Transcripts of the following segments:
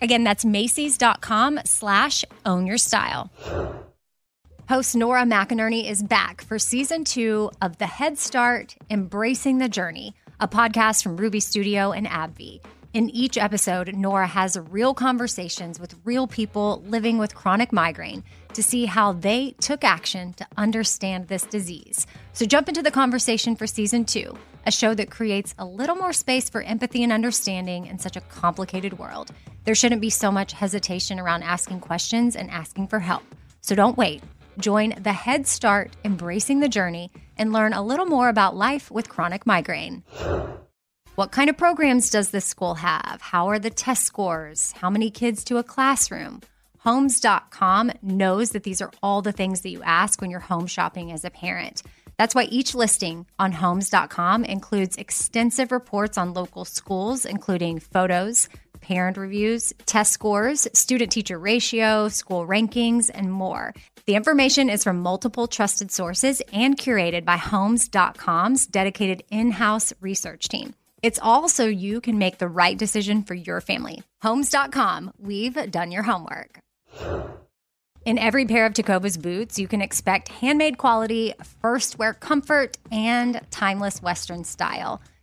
Again, that's Macy's.com slash own your style. Host Nora McInerny is back for season two of The Head Start Embracing the Journey, a podcast from Ruby Studio and AbbVie. In each episode, Nora has real conversations with real people living with chronic migraine to see how they took action to understand this disease. So jump into the conversation for season two, a show that creates a little more space for empathy and understanding in such a complicated world. There shouldn't be so much hesitation around asking questions and asking for help. So don't wait. Join the Head Start Embracing the Journey and learn a little more about life with chronic migraine. What kind of programs does this school have? How are the test scores? How many kids to a classroom? Homes.com knows that these are all the things that you ask when you're home shopping as a parent. That's why each listing on homes.com includes extensive reports on local schools, including photos, parent reviews, test scores, student teacher ratio, school rankings, and more. The information is from multiple trusted sources and curated by Homes.com's dedicated in house research team. It's all so you can make the right decision for your family. Homes.com, we've done your homework. In every pair of Tecovas boots, you can expect handmade quality, first wear comfort, and timeless Western style.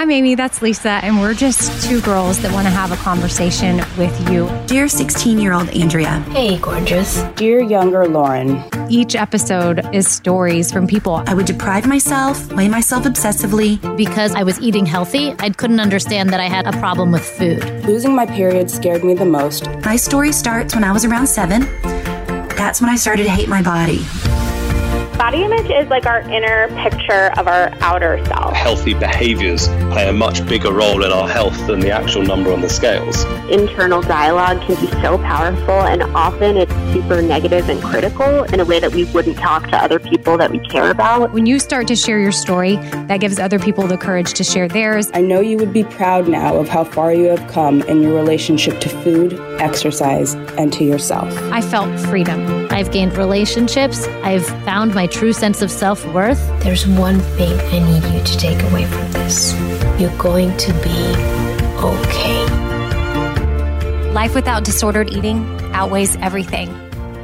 I'm Amy, that's Lisa, and we're just two girls that want to have a conversation with you. Dear 16 year old Andrea. Hey, gorgeous. Dear younger Lauren. Each episode is stories from people. I would deprive myself, weigh myself obsessively. Because I was eating healthy, I couldn't understand that I had a problem with food. Losing my period scared me the most. My story starts when I was around seven. That's when I started to hate my body. Body image is like our inner picture of our outer self. Healthy behaviors play a much bigger role in our health than the actual number on the scales. Internal dialogue can be so powerful, and often it's super negative and critical in a way that we wouldn't talk to other people that we care about. When you start to share your story, that gives other people the courage to share theirs. I know you would be proud now of how far you have come in your relationship to food, exercise, and to yourself. I felt freedom. I've gained relationships. I've found my true sense of self worth. There's one thing I need you to take away from this. You're going to be okay. Life without disordered eating outweighs everything.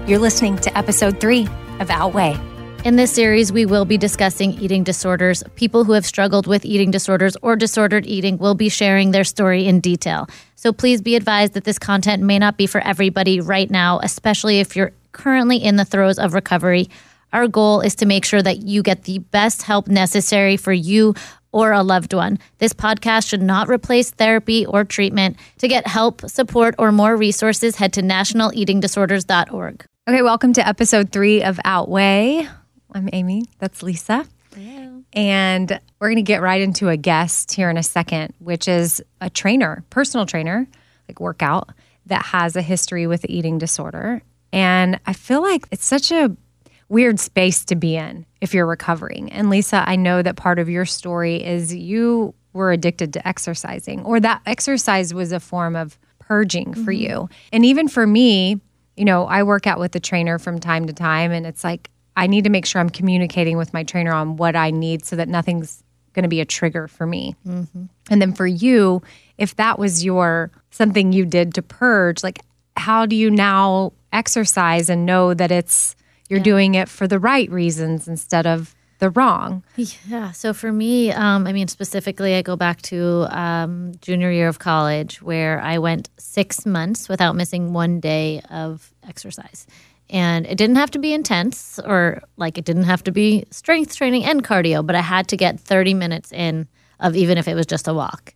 You're listening to episode three of Outweigh. In this series, we will be discussing eating disorders. People who have struggled with eating disorders or disordered eating will be sharing their story in detail. So please be advised that this content may not be for everybody right now, especially if you're currently in the throes of recovery. Our goal is to make sure that you get the best help necessary for you or a loved one. This podcast should not replace therapy or treatment. To get help, support, or more resources, head to nationaleatingdisorders.org. Okay, welcome to episode three of Outweigh. I'm Amy. That's Lisa. Hello. And we're going to get right into a guest here in a second, which is a trainer, personal trainer, like workout, that has a history with eating disorder. And I feel like it's such a weird space to be in if you're recovering. And Lisa, I know that part of your story is you were addicted to exercising, or that exercise was a form of purging for mm-hmm. you. And even for me, you know, I work out with the trainer from time to time, and it's like I need to make sure I'm communicating with my trainer on what I need so that nothing's going to be a trigger for me. Mm-hmm. And then for you, if that was your something you did to purge, like how do you now exercise and know that it's you're yeah. doing it for the right reasons instead of the wrong. Yeah. So for me, um, I mean, specifically, I go back to um, junior year of college where I went six months without missing one day of exercise. And it didn't have to be intense or like it didn't have to be strength training and cardio, but I had to get 30 minutes in of even if it was just a walk.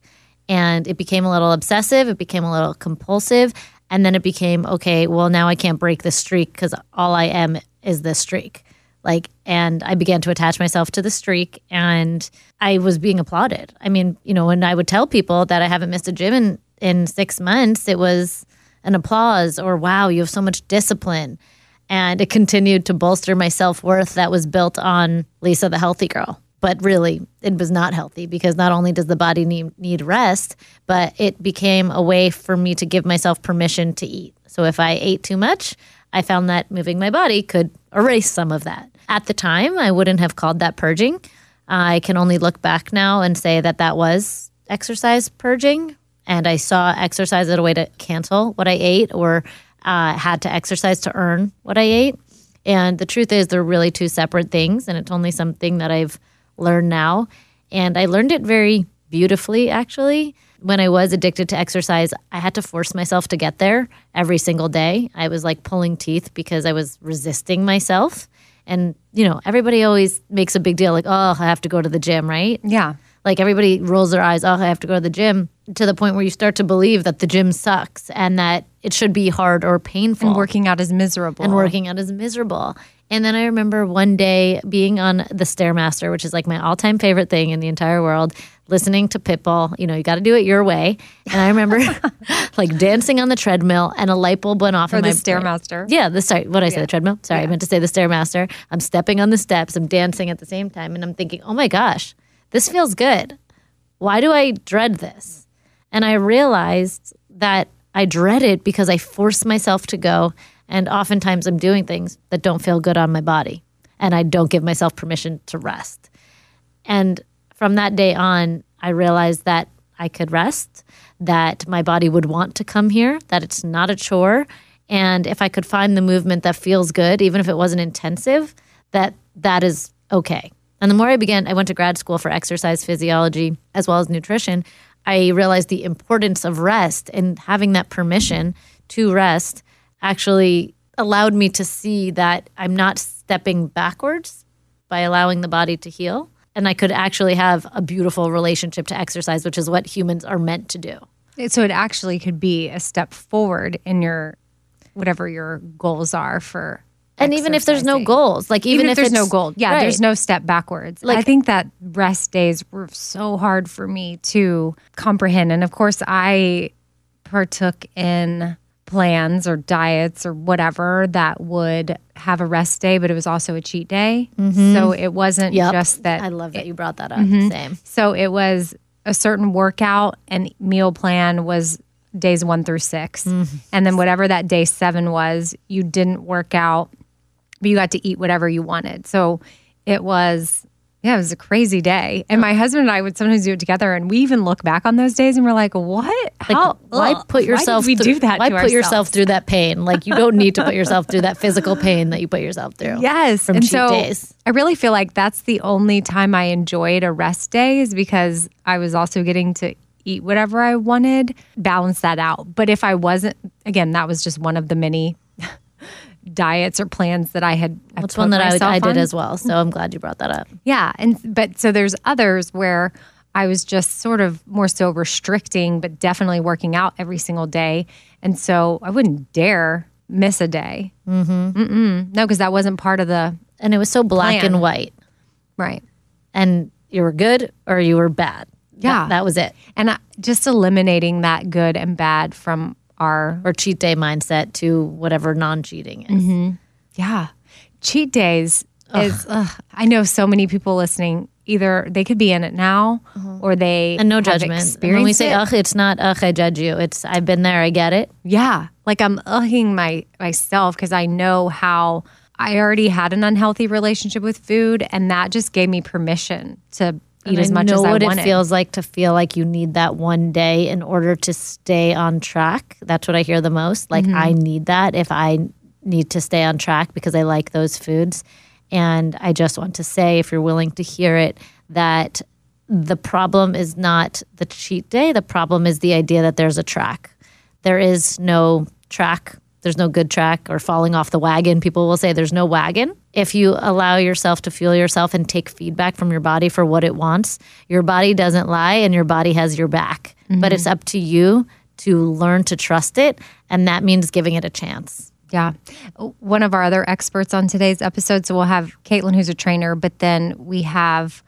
And it became a little obsessive, it became a little compulsive. And then it became, okay, well, now I can't break the streak because all I am is this streak. Like, and I began to attach myself to the streak and I was being applauded. I mean, you know, when I would tell people that I haven't missed a gym in, in six months, it was an applause or, wow, you have so much discipline. And it continued to bolster my self worth that was built on Lisa, the healthy girl. But really, it was not healthy because not only does the body need, need rest, but it became a way for me to give myself permission to eat. So if I ate too much, I found that moving my body could erase some of that. At the time, I wouldn't have called that purging. I can only look back now and say that that was exercise purging. And I saw exercise as a way to cancel what I ate or uh, had to exercise to earn what I ate. And the truth is, they're really two separate things. And it's only something that I've learned now. And I learned it very beautifully, actually. When I was addicted to exercise, I had to force myself to get there every single day. I was like pulling teeth because I was resisting myself. And, you know, everybody always makes a big deal like, oh, I have to go to the gym, right? Yeah. Like everybody rolls their eyes, oh, I have to go to the gym to the point where you start to believe that the gym sucks and that it should be hard or painful. And working out is miserable. And working out is miserable. And then I remember one day being on the Stairmaster, which is like my all time favorite thing in the entire world, listening to Pitbull. You know, you got to do it your way. And I remember like dancing on the treadmill and a light bulb went off For in the my Stairmaster. Yeah, the sorry, what did I say? The treadmill? Sorry, I meant to say the Stairmaster. I'm stepping on the steps, I'm dancing at the same time, and I'm thinking, oh my gosh, this feels good. Why do I dread this? And I realized that I dread it because I force myself to go. And oftentimes I'm doing things that don't feel good on my body. And I don't give myself permission to rest. And from that day on, I realized that I could rest, that my body would want to come here, that it's not a chore. And if I could find the movement that feels good, even if it wasn't intensive, that that is okay. And the more I began, I went to grad school for exercise physiology as well as nutrition. I realized the importance of rest and having that permission to rest actually allowed me to see that I'm not stepping backwards by allowing the body to heal. And I could actually have a beautiful relationship to exercise, which is what humans are meant to do. So it actually could be a step forward in your whatever your goals are for. And even if there's no goals, like even, even, if, there's no goal, yeah, right. there's no step backwards. Like- I think that rest days were so hard for me to comprehend, and of course, I partook in plans or diets or whatever that would have a rest day, but it was also a cheat day. So it wasn't Mm-hmm. Yep. just that. I love that you brought that up. Mm-hmm. Same. So it was a certain workout and meal plan was days one through 6 Mm-hmm. And then whatever that day seven was, you didn't work out, but you got to eat whatever you wanted. So it was, yeah, it was a crazy day. And my husband and I would sometimes do it together. And we even look back on those days and we're like, what? Like, How? why ugh, put yourself? Why did we through, do that? Why put yourself through that pain? Like you don't need to put yourself through that physical pain that you put yourself through. Yes. from and so days. I really feel like that's the only time I enjoyed a rest day is because I was also getting to eat whatever I wanted, balance that out. But if I wasn't, again, that was just one of the many diets or plans that I had. I That's one that I, myself I did on. as well. So I'm glad you brought that up. Yeah, and but so there's others where I was just sort of more so restricting, but definitely working out every single day, and so I wouldn't dare miss a day. Mm-hmm. Mm-mm. No, because that wasn't part of the And it was so black Plan. and white. right. And you were good or you were bad. That- Yeah. that was it. And I, just eliminating that good and bad from our Or cheat day mindset to whatever non-cheating is. Mm-hmm. yeah cheat days is ugh, I know so many people listening either they could be in it now or they And no judgment. And when we say it. ugh, it's not ugh, I judge you. It's I've been there, I get it. Yeah. Like I'm ugging my myself because I know how I already had an unhealthy relationship with food and that just gave me permission to eat And as I much know as I what wanted. it feels like to feel like you need that one day in order to stay on track. That's what I hear the most. Like Mm-hmm. I need that if I need to stay on track because I like those foods. And I just want to say, if you're willing to hear it, that the problem is not the cheat day. The problem is the idea that there's a track. There is no track there's no good track or falling off the wagon. People will say there's no wagon. If you allow yourself to feel yourself and take feedback from your body for what it wants, your body doesn't lie and your body has your back. But it's mm-hmm. up to you to learn to trust it. And that means giving it a chance. Yeah. One of our other experts on today's episode, so we'll have Caitlin, who's a trainer, but then we have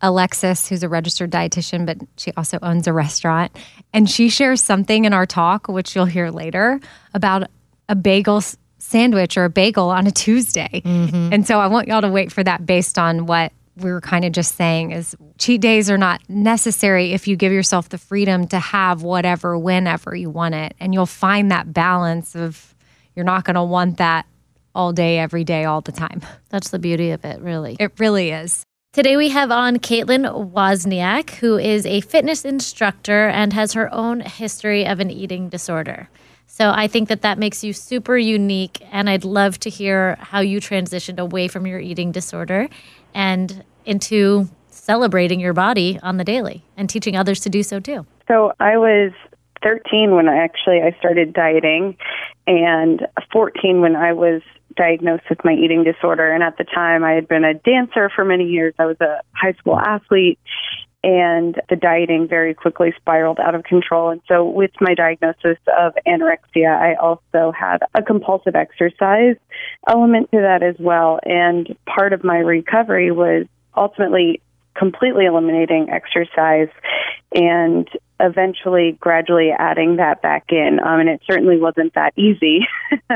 Alexis, who's a registered dietitian, but she also owns a restaurant. And she shares something in our talk, which you'll hear later, about a bagel sandwich or a bagel on a Tuesday. Mm-hmm. And so I want y'all to wait for that based on what we were kind of just saying is cheat days are not necessary if you give yourself the freedom to have whatever whenever you want it and you'll find that balance of you're not going to want that all day every day all the time That's the beauty of it, really. it really is Today we have on Caitlin Wozniak, who is a fitness instructor and has her own history of an eating disorder. So I think that that makes you super unique, and I'd love to hear how you transitioned away from your eating disorder and into celebrating your body on the daily and teaching others to do so too. So I was 13 when I actually I started dieting, and 14 when I was diagnosed with my eating disorder. And at the time, I had been a dancer for many years. I was a high school athlete, and the dieting very quickly spiraled out of control. And so, with my diagnosis of anorexia, I also had a compulsive exercise element to that as well. And part of my recovery was ultimately completely eliminating exercise and eventually gradually adding that back in. Um, and it certainly wasn't that easy.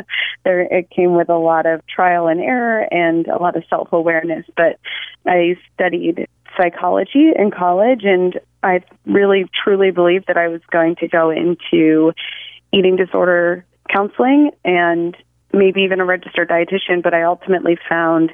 there, it came with a lot of trial and error and a lot of self awareness. But I studied psychology in college, and I really truly believed that I was going to go into eating disorder counseling and maybe even a registered dietitian. But I ultimately found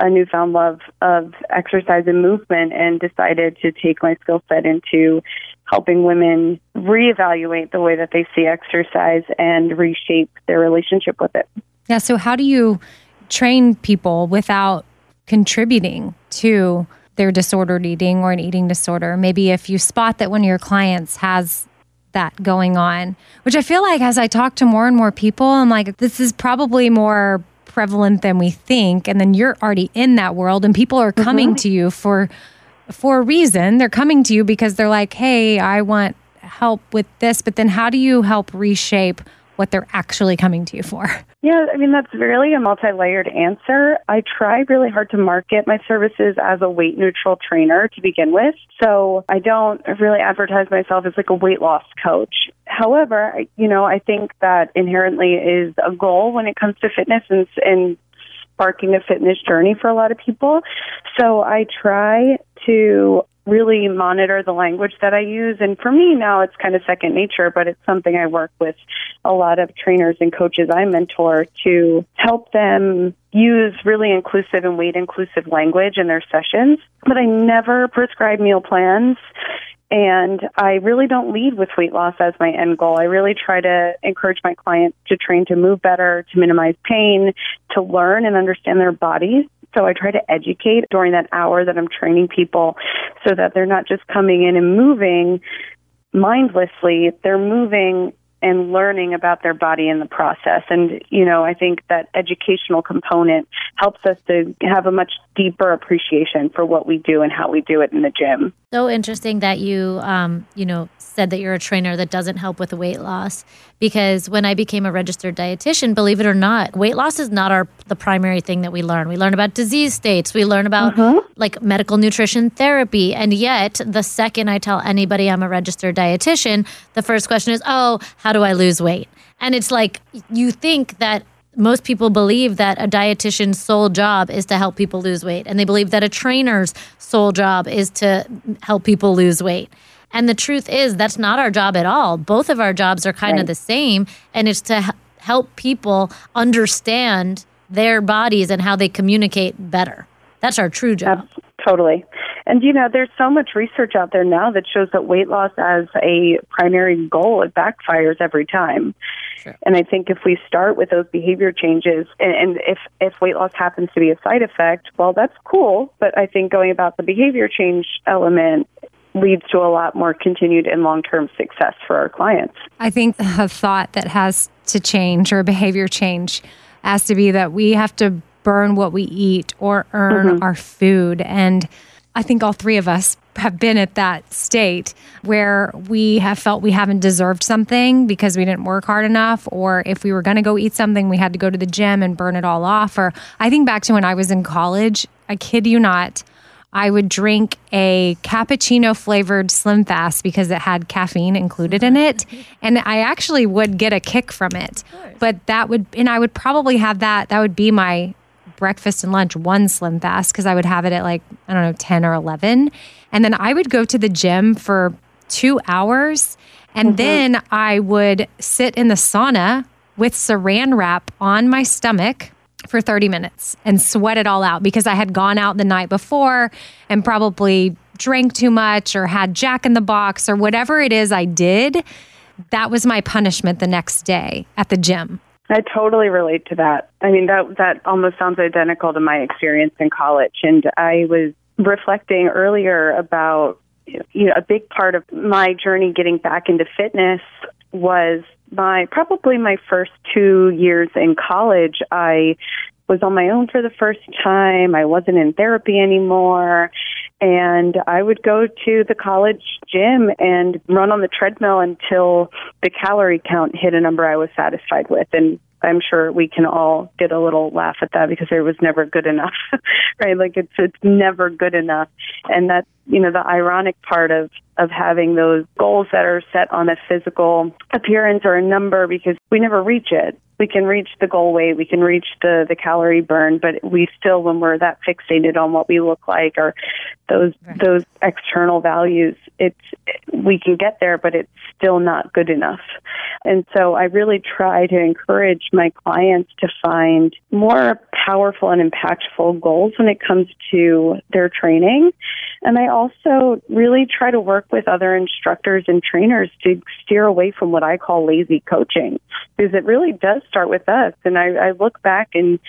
a newfound love of exercise and movement and decided to take my skill set into helping women reevaluate the way that they see exercise and reshape their relationship with it. yeah so how do you train people without contributing to their disordered eating or an eating disorder. Maybe if you spot that one of your clients has that going on which i feel like as i talk to more and more people i'm like this is probably more prevalent than we think. And then you're already in that world and people are coming mm-hmm. to you for for a reason. They're coming to you because they're like hey i want help with this but then how do you help reshape what they're actually coming to you for Yeah, I mean, that's really a multi layered answer. I try really hard to market my services as a weight neutral trainer to begin with. So I don't really advertise myself as like a weight loss coach. However, I- you know, I think that inherently is a goal when it comes to fitness and, and sparking a fitness journey for a lot of people. So I try to really monitor the language that I use. And for me now, it's kind of second nature, but it's something I work with a lot of trainers and coaches I mentor to help them use really inclusive and weight inclusive language in their sessions. But I never prescribe meal plans. And I really don't lead with weight loss as my end goal. I really try to encourage my clients to train to move better, to minimize pain, to learn and understand their bodies. So I try to educate during that hour that I'm training people so that they're not just coming in and moving mindlessly, they're moving and learning about their body in the process. And, you know, I think that educational component helps us to have a much deeper appreciation for what we do and how we do it in the gym. So interesting that you, um, you know, said that you're a trainer that doesn't help with weight loss. Because when I became a registered dietitian, believe it or not, weight loss is not our the primary thing that we learn. We learn about disease states. We learn about like medical nutrition therapy. And yet, the second I tell anybody I'm a registered dietitian, the first question is, "Oh, how do I lose weight?" And it's like you think that most people believe that a dietitian's sole job is to help people lose weight and they believe that a trainer's sole job is to help people lose weight. And the truth is that's not our job at all. Both of our jobs are kind of the same and it's to help people understand their bodies and how they communicate better. That's our true job. Totally. And you know, there's so much research out there now that shows that weight loss as a primary goal, it backfires every time. And I think if we start with those behavior changes and, and if, if weight loss happens to be a side effect, well, that's cool. But I think going about the behavior change element leads to a lot more continued and long term success for our clients. I think a thought that has to change or a behavior change has to be that we have to burn what we eat or earn Mm-hmm. our food. And I think all three of us have been at that state where we have felt we haven't deserved something because we didn't work hard enough, or if we were going to go eat something, we had to go to the gym and burn it all off. Or I think back to when I was in college, I kid you not, I would drink a cappuccino flavored Slim Fast because it had caffeine included in it. And I actually would get a kick from it. But that would, and I would probably have that, that would be my breakfast and lunch one slim fast because I would have it at like, I don't know, 10 or 11. And then I would go to the gym for two hours. And mm-hmm. then I would sit in the sauna with saran wrap on my stomach for 30 minutes and sweat it all out because I had gone out the night before and probably drank too much or had Jack in the Box or whatever it is I did. That was my punishment the next day at the gym. I totally relate to that. I mean, that that almost sounds identical to my experience in college. And I was reflecting earlier about you know a big part of my journey getting back into fitness was my probably my first two years in college. I was on my own for the first time. I wasn't in therapy anymore. And I would go to the college gym and run on the treadmill until the calorie count hit a number I was satisfied with. And I'm sure we can all get a little laugh at that because it was never good enough, right? Like it's it's never good enough, and that's you know the ironic part of of having those goals that are set on a physical appearance or a number because we never reach it. We can reach the goal weight, we can reach the the calorie burn, but we still, when we're that fixated on what we look like or those those external values, it's we can get there, but it's still not good enough. And so I really try to encourage my clients to find more powerful and impactful goals when it comes to their training. And I also really try to work with other instructors and trainers to steer away from what I call lazy coaching because it really does start with us. And I, I look back and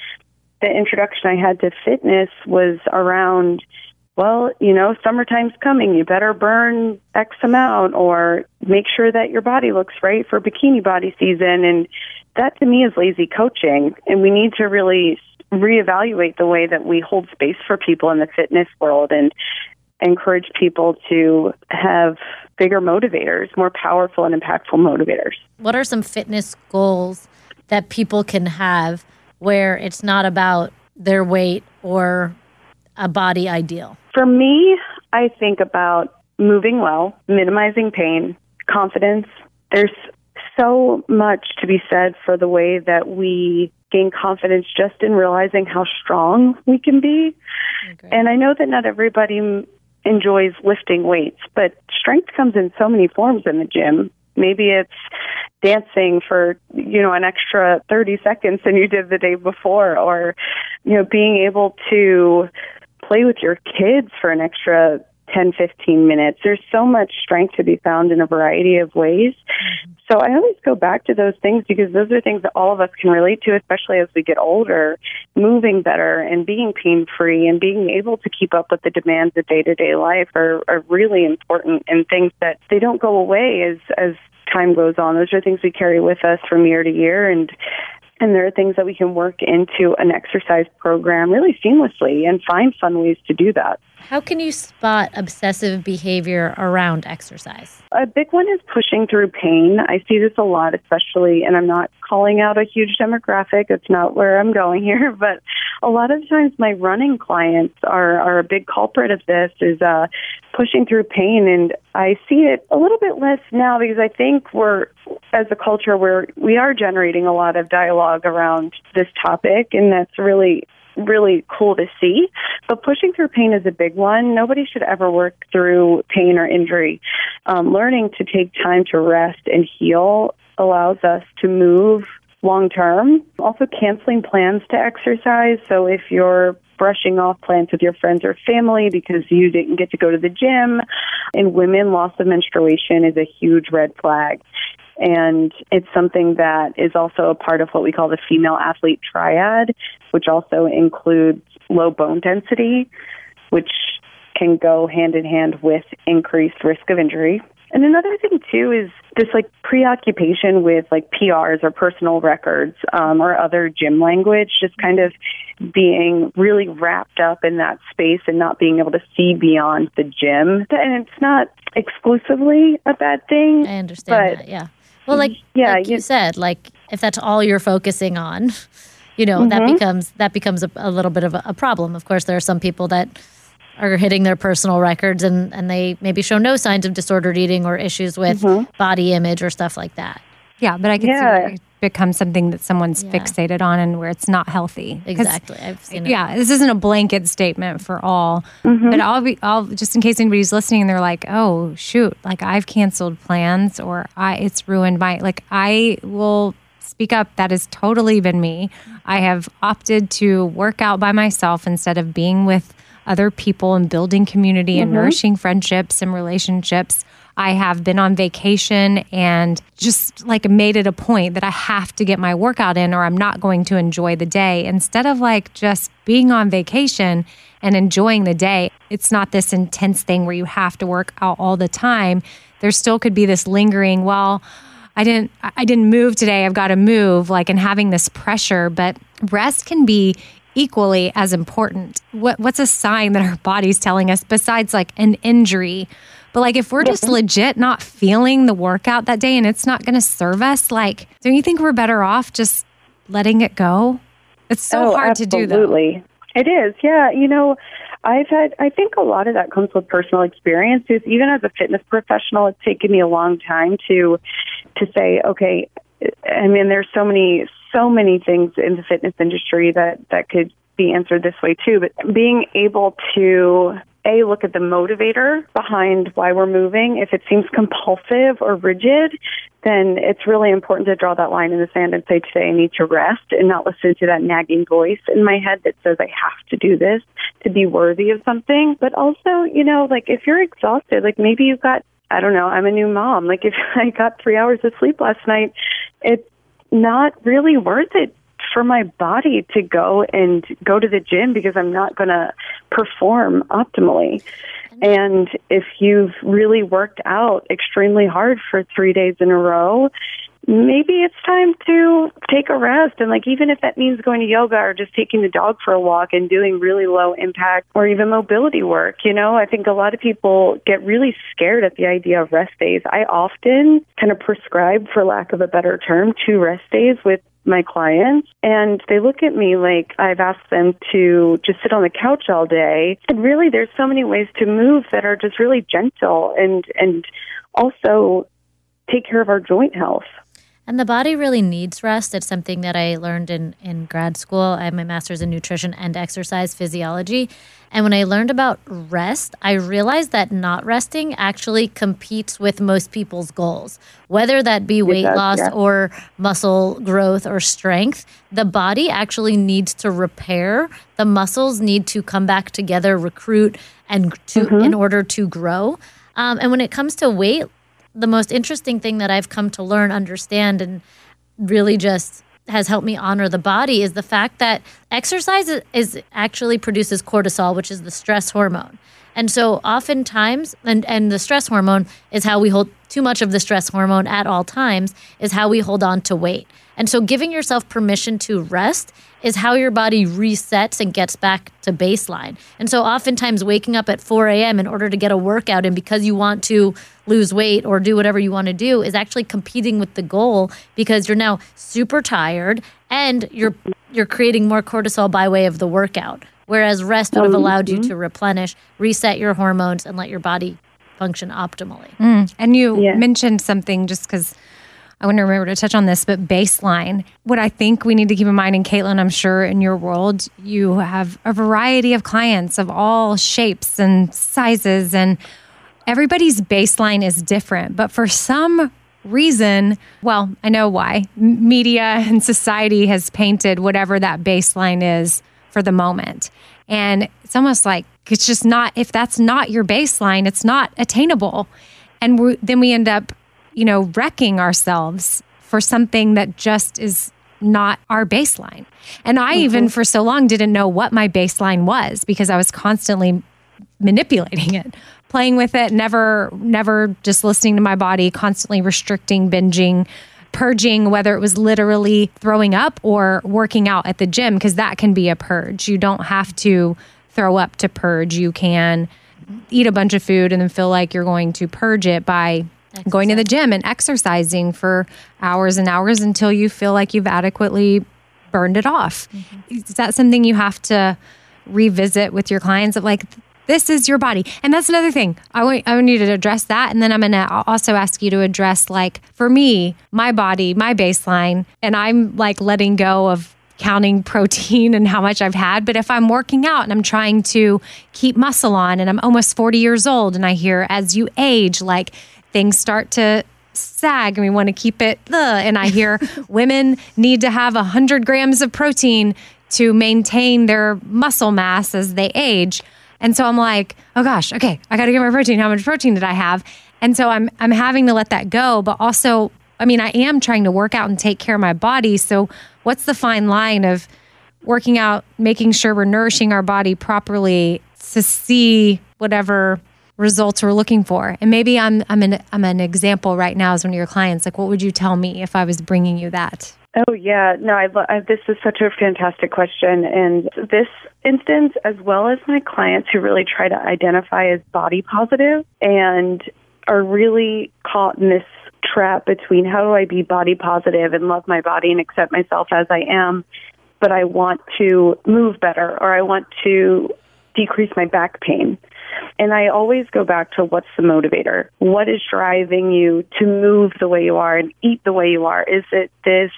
the introduction I had to fitness was around well, you know, summertime's coming. You better burn X amount or make sure that your body looks right for bikini body season. And that to me is lazy coaching. And we need to really reevaluate the way that we hold space for people in the fitness world and encourage people to have bigger motivators, more powerful and impactful motivators. What are some fitness goals that people can have where it's not about their weight or a body ideal? For me, I think about moving well, minimizing pain, confidence. There's so much to be said for the way that we gain confidence just in realizing how strong we can be. And I know that not everybody enjoys lifting weights, but strength comes in so many forms in the gym. Maybe it's dancing for, you know, an extra 30 seconds than you did the day before or, you know, being able to play with your kids for an extra 10, 15 minutes. There's so much strength to be found in a variety of ways. Mm-hmm. So I always go back to those things because those are things that all of us can relate to, especially as we get older. Moving better and being pain free and being able to keep up with the demands of day to day life are, are really important and things that they don't go away as, as time goes on. Those are things we carry with us from year to year and and there are things that we can work into an exercise program really seamlessly and find fun ways to do that. How can you spot obsessive behavior around exercise? A big one is pushing through pain. I see this a lot, especially, and I'm not calling out a huge demographic. It's not where I'm going here, but a lot of times my running clients are, are a big culprit of this is uh, pushing through pain. And I see it a little bit less now because I think we're, as a culture, we're, we are generating a lot of dialogue around this topic, and that's really really cool to see. But pushing through pain is a big one. Nobody should ever work through pain or injury. Um, learning to take time to rest and heal allows us to move long term. Also, canceling plans to exercise. So if you're brushing off plans with your friends or family because you didn't get to go to the gym. and women, loss of menstruation is a huge red flag. And it's something that is also a part of what we call the female athlete triad, which also includes low bone density, which can go hand in hand with increased risk of injury. And another thing too is this like preoccupation with like PRs or personal records um, or other gym language, just kind of being really wrapped up in that space and not being able to see beyond the gym. And it's not exclusively a bad thing. I understand but that. Yeah. Well, like Yeah, like you you- said, like if that's all you're focusing on, you know, that Mm-hmm. becomes that becomes a, a little bit of a, a problem. Of course, there are some people that are hitting their personal records and and they maybe show no signs of disordered eating or issues with Mm-hmm. body image or stuff like that. Yeah, but I can see Yeah. where it becomes something that someone's Yeah. fixated on and where it's not healthy. Exactly. I've seen it. Yeah, this isn't a blanket statement for all, Mm-hmm. but I'll be, I'll just in case anybody's listening and they're like, "Oh, shoot, like I've canceled plans or I it's ruined my like I will speak up that has totally been me. I have opted to work out by myself instead of being with other people and building community and nourishing friendships and relationships. I have been on vacation and just like made it a point that I have to get my workout in or I'm not going to enjoy the day. Instead of like just being on vacation and enjoying the day, it's not this intense thing where you have to work out all the time. There still could be this lingering, well, I didn't I didn't move today. I've got to move like and having this pressure, but rest can be equally as important. What what's a sign that our body's telling us besides like an injury? But like if we're just legit not feeling the workout that day and it's not going to serve us, like don't you think we're better off just letting it go? It's so Oh, hard to do. Absolutely. It is. Yeah. You know, I've had, I think a lot of that comes with personal experiences. Even as a fitness professional, it's taken me a long time to, to say, okay, I mean, there's so many, so many things in the fitness industry that, that could be answered this way too, but being able to a look at the motivator behind why we're moving. If it seems compulsive or rigid, then it's really important to draw that line in the sand and say, today I need to rest and not listen to that nagging voice in my head that says I have to do this to be worthy of something. But also, you know, like if you're exhausted, like maybe you've got, I don't know, I'm a new mom. Like if I got three hours of sleep last night, it's not really worth it for my body to go and go to the gym because I'm not going to perform optimally. And if you've really worked out extremely hard for three days in a row, maybe it's time to take a rest. And like, even if that means going to yoga or just taking the dog for a walk and doing really low impact or even mobility work, you know, I think a lot of people get really scared at the idea of rest days. I often kind of prescribe, for lack of a better term, two rest days with my clients and they look at me like I've asked them to just sit on the couch all day. And really there's so many ways to move that are just really gentle and and also take care of our joint health. And the body really needs rest. It's something that I learned in, in grad school. I have my master's in nutrition and exercise physiology. And when I learned about rest, I realized that not resting actually competes with most people's goals, whether that be weight does, loss yeah. or muscle growth or strength. The body actually needs to repair. The muscles need to come back together, recruit, and to in order to grow. Um, and when it comes to weight, the most interesting thing that I've come to learn, understand, and really just has helped me honor the body is the fact that exercise is, actually produces cortisol, which is the stress hormone. And so oftentimes, and, and the stress hormone is how we hold too much of the stress hormone at all times, is how we hold on to weight. And so giving yourself permission to rest is how your body resets and gets back to baseline. And so oftentimes waking up at 4 a.m. in order to get a workout and because you want to lose weight or do whatever you want to do is actually competing with the goal because you're now super tired and you're you're creating more cortisol by way of the workout. Whereas rest would have oh, allowed you mm-hmm. to replenish, reset your hormones, and let your body function optimally. Mm, and you Yeah. mentioned something just because I want to remember to touch on this, but baseline. What I think we need to keep in mind, and Caitlin, I'm sure in your world, you have a variety of clients of all shapes and sizes, and everybody's baseline is different. But for some reason, well, I know why. Media and society has painted whatever that baseline is for the moment. And it's almost like it's just not, if that's not your baseline, it's not attainable. And then we end up, you know, wrecking ourselves for something that just is not our baseline. And I mm-hmm. even for so long didn't know what my baseline was because I was constantly manipulating it, playing with it, never, never just listening to my body, constantly restricting, binging, purging, whether it was literally throwing up or working out at the gym, because that can be a purge. You don't have to throw up to purge. You can eat a bunch of food and then feel like you're going to purge it by going to the gym and exercising for hours and hours until you feel like you've adequately burned it off. Mm-hmm. Is that something you have to revisit with your clients of like, this is your body. And that's another thing. I want, I want you to address that. And then I'm going to also ask you to address, like, for me, my body, my baseline, and I'm like letting go of counting protein and how much I've had. But if I'm working out and I'm trying to keep muscle on and I'm almost 40 years old and I hear as you age, like things start to sag and we want to keep it, ugh, and I hear women need to have 100 grams of protein to maintain their muscle mass as they age. And so I'm like, oh gosh, okay, I got to get my protein. How much protein did I have? And so I'm I'm having to let that go, but also, I mean, I am trying to work out and take care of my body. So what's the fine line of working out, making sure we're nourishing our body properly to see whatever results we're looking for? And maybe I'm I'm an I'm an example right now as one of your clients. Like, what would you tell me if I was bringing you that? Oh yeah, no, I, I this is such a fantastic question, and this instance, as well as my clients who really try to identify as body positive and are really caught in this trap between how do I be body positive and love my body and accept myself as I am, but I want to move better or I want to decrease my back pain. And I always go back to what's the motivator? What is driving you to move the way you are and eat the way you are? Is it this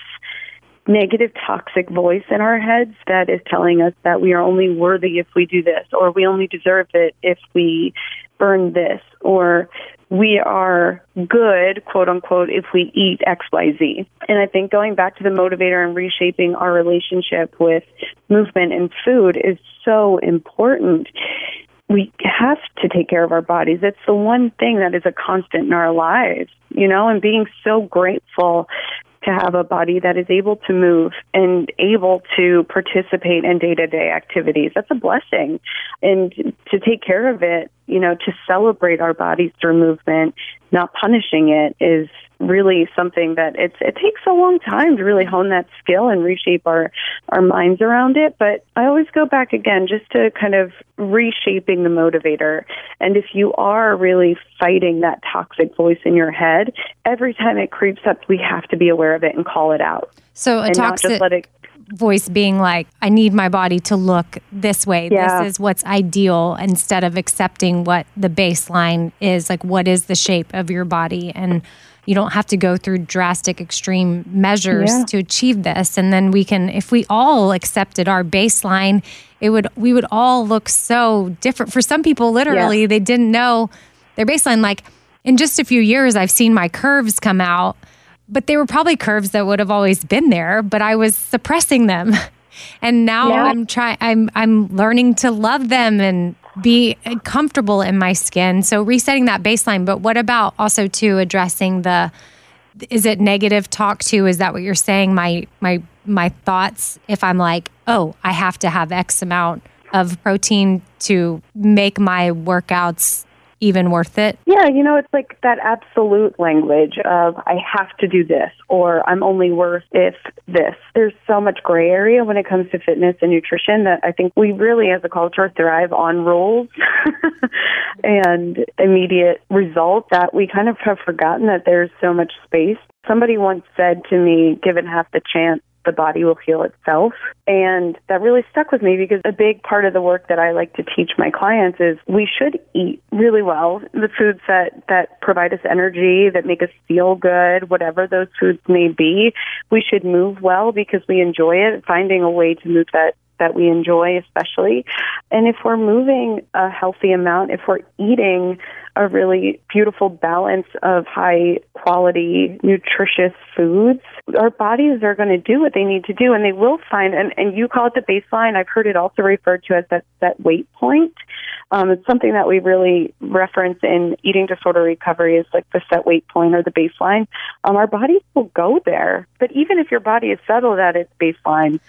negative toxic voice in our heads that is telling us that we are only worthy if we do this or we only deserve it if we burn this or we are good, quote unquote, if we eat XYZ. And I think going back to the motivator and reshaping our relationship with movement and food is so important. We have to take care of our bodies. It's the one thing that is a constant in our lives, you know, and being so grateful to have a body that is able to move and able to participate in day to day activities. That's a blessing. And to take care of it, you know, to celebrate our bodies through movement, not punishing it is really something that it's it takes a long time to really hone that skill and reshape our our minds around it but i always go back again just to kind of reshaping the motivator and if you are really fighting that toxic voice in your head every time it creeps up we have to be aware of it and call it out So a and toxic let it voice being like, I need my body to look this way. Yeah. This is what's ideal instead of accepting what the baseline is. Like, what is the shape of your body? And you don't have to go through drastic, extreme measures Yeah. to achieve this. And then we can, if we all accepted our baseline, it would, we would all look so different. For some people, literally, they didn't know their baseline. Like, in just a few years, I've seen my curves come out but they were probably curves that would have always been there but i was suppressing them and now Yeah. i'm trying i'm i'm learning to love them and be comfortable in my skin. So resetting that baseline but what about also too addressing the is it negative talk too? Is that what you're saying? My my my thoughts if i'm like oh i have to have x amount of protein to make my workouts even worth it Yeah, you know, it's like that absolute language of I have to do this or I'm only worth if this. There's so much gray area when it comes to fitness and nutrition that I think we really as a culture thrive on rules and immediate results that we kind of have forgotten that there's so much space. Somebody once said to me, given half the chance, the body will heal itself. And that really stuck with me because a big part of the work that I like to teach my clients is we should eat really well. The foods that, that provide us energy, that make us feel good, whatever those foods may be. We should move well because we enjoy it, finding a way to move that that we enjoy especially. And if we're moving a healthy amount, if we're eating a really beautiful balance of high quality, nutritious foods, our bodies are going to do what they need to do and they will find, and, and you call it the baseline. I've heard it also referred to as that, that weight point. Um, it's something that we really reference in eating disorder recovery is like the set weight point or the baseline. Um, our bodies will go there. But even if your body is settled at its baseline,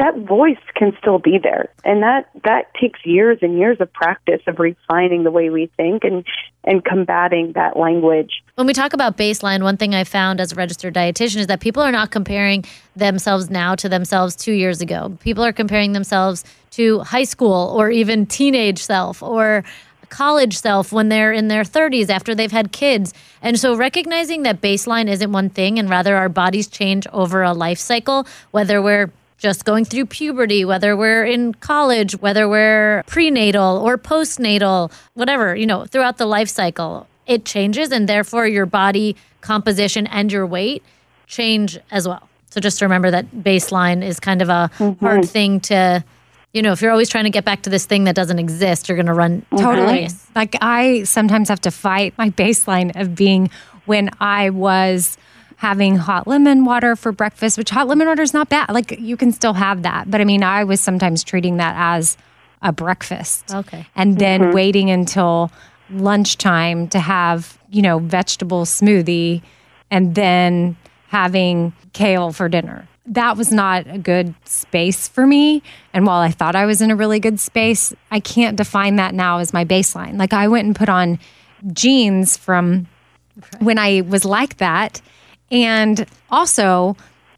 that voice can still be there and that that takes years and years of practice of refining the way we think and and combating that language When we talk about baseline, one thing I found as a registered dietitian is that people are not comparing themselves now to themselves two years ago. People are comparing themselves to high school or even teenage self or college self when they're in their 30s after they've had kids. And so recognizing that baseline isn't one thing and rather our bodies change over a life cycle, whether we're just going through puberty, whether we're in college, whether we're prenatal or postnatal, whatever, you know, throughout the life cycle, it changes and therefore your body composition and your weight change as well. So just remember that baseline is kind of a mm-hmm. hard thing to, you know, if you're always trying to get back to this thing that doesn't exist, you're going to run mm-hmm. Totally. race. Like I sometimes have to fight my baseline of being when I was having hot lemon water for breakfast, which hot lemon water is not bad. Like you can still have that. But I mean, I was sometimes treating that as a breakfast. Okay. And then mm-hmm. waiting until lunchtime to have, you know, vegetable smoothie and then having kale for dinner. That was not a good space for me. And while I thought I was in a really good space, I can't define that now as my baseline. Like I went and put on jeans from when I was like that. And also,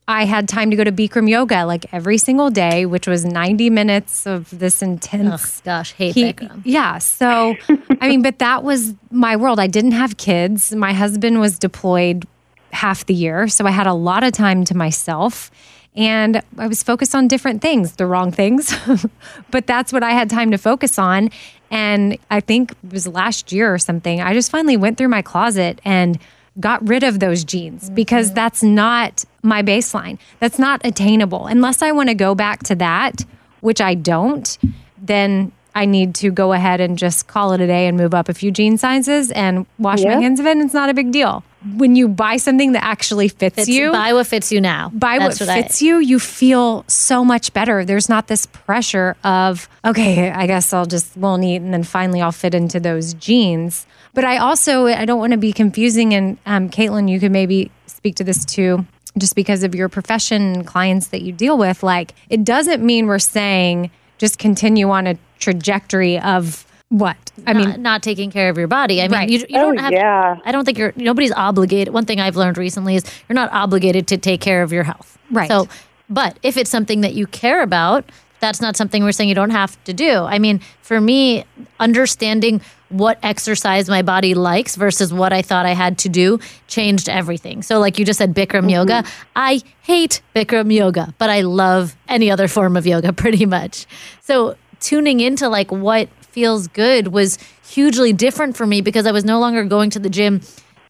I had time to go to Bikram yoga like every single day, which was 90 minutes of this intense. Gosh, hate He- Bikram. Yeah. So, I mean, but that was my world. I didn't have kids. My husband was deployed half the year. So I had a lot of time to myself. And I was focused on different things, the wrong things. but that's what I had time to focus on. And I think it was last year or something, I just finally went through my closet and got rid of those jeans because mm-hmm. that's not my baseline. That's not attainable. Unless I want to go back to that, which I don't, then I need to go ahead and just call it a day and move up a few jean sizes and wash my hands of it. And it's not a big deal. When you buy something that actually fits, Fits, you, buy what fits you now. buy That's what I- fits you, you feel so much better. There's not this pressure of, okay, I guess I'll just won't eat and then finally I'll fit into those jeans. But I also, I don't want to be confusing. And um, Caitlin, you could maybe speak to this too, just because of your profession and clients that you deal with. Like, it doesn't mean we're saying just continue on a trajectory of what? I mean, not, not taking care of your body. I mean, Right. you, you don't Oh, have. yeah. I don't think you're. Nobody's obligated. One thing I've learned recently is you're not obligated to take care of your health. Right. So, but if it's something that you care about, that's not something we're saying you don't have to do. I mean, for me, understanding what exercise my body likes versus what I thought I had to do changed everything. So, like you just said, Bikram mm-hmm. yoga. I hate Bikram yoga, but I love any other form of yoga pretty much. So, tuning into like what feels good was hugely different for me because I was no longer going to the gym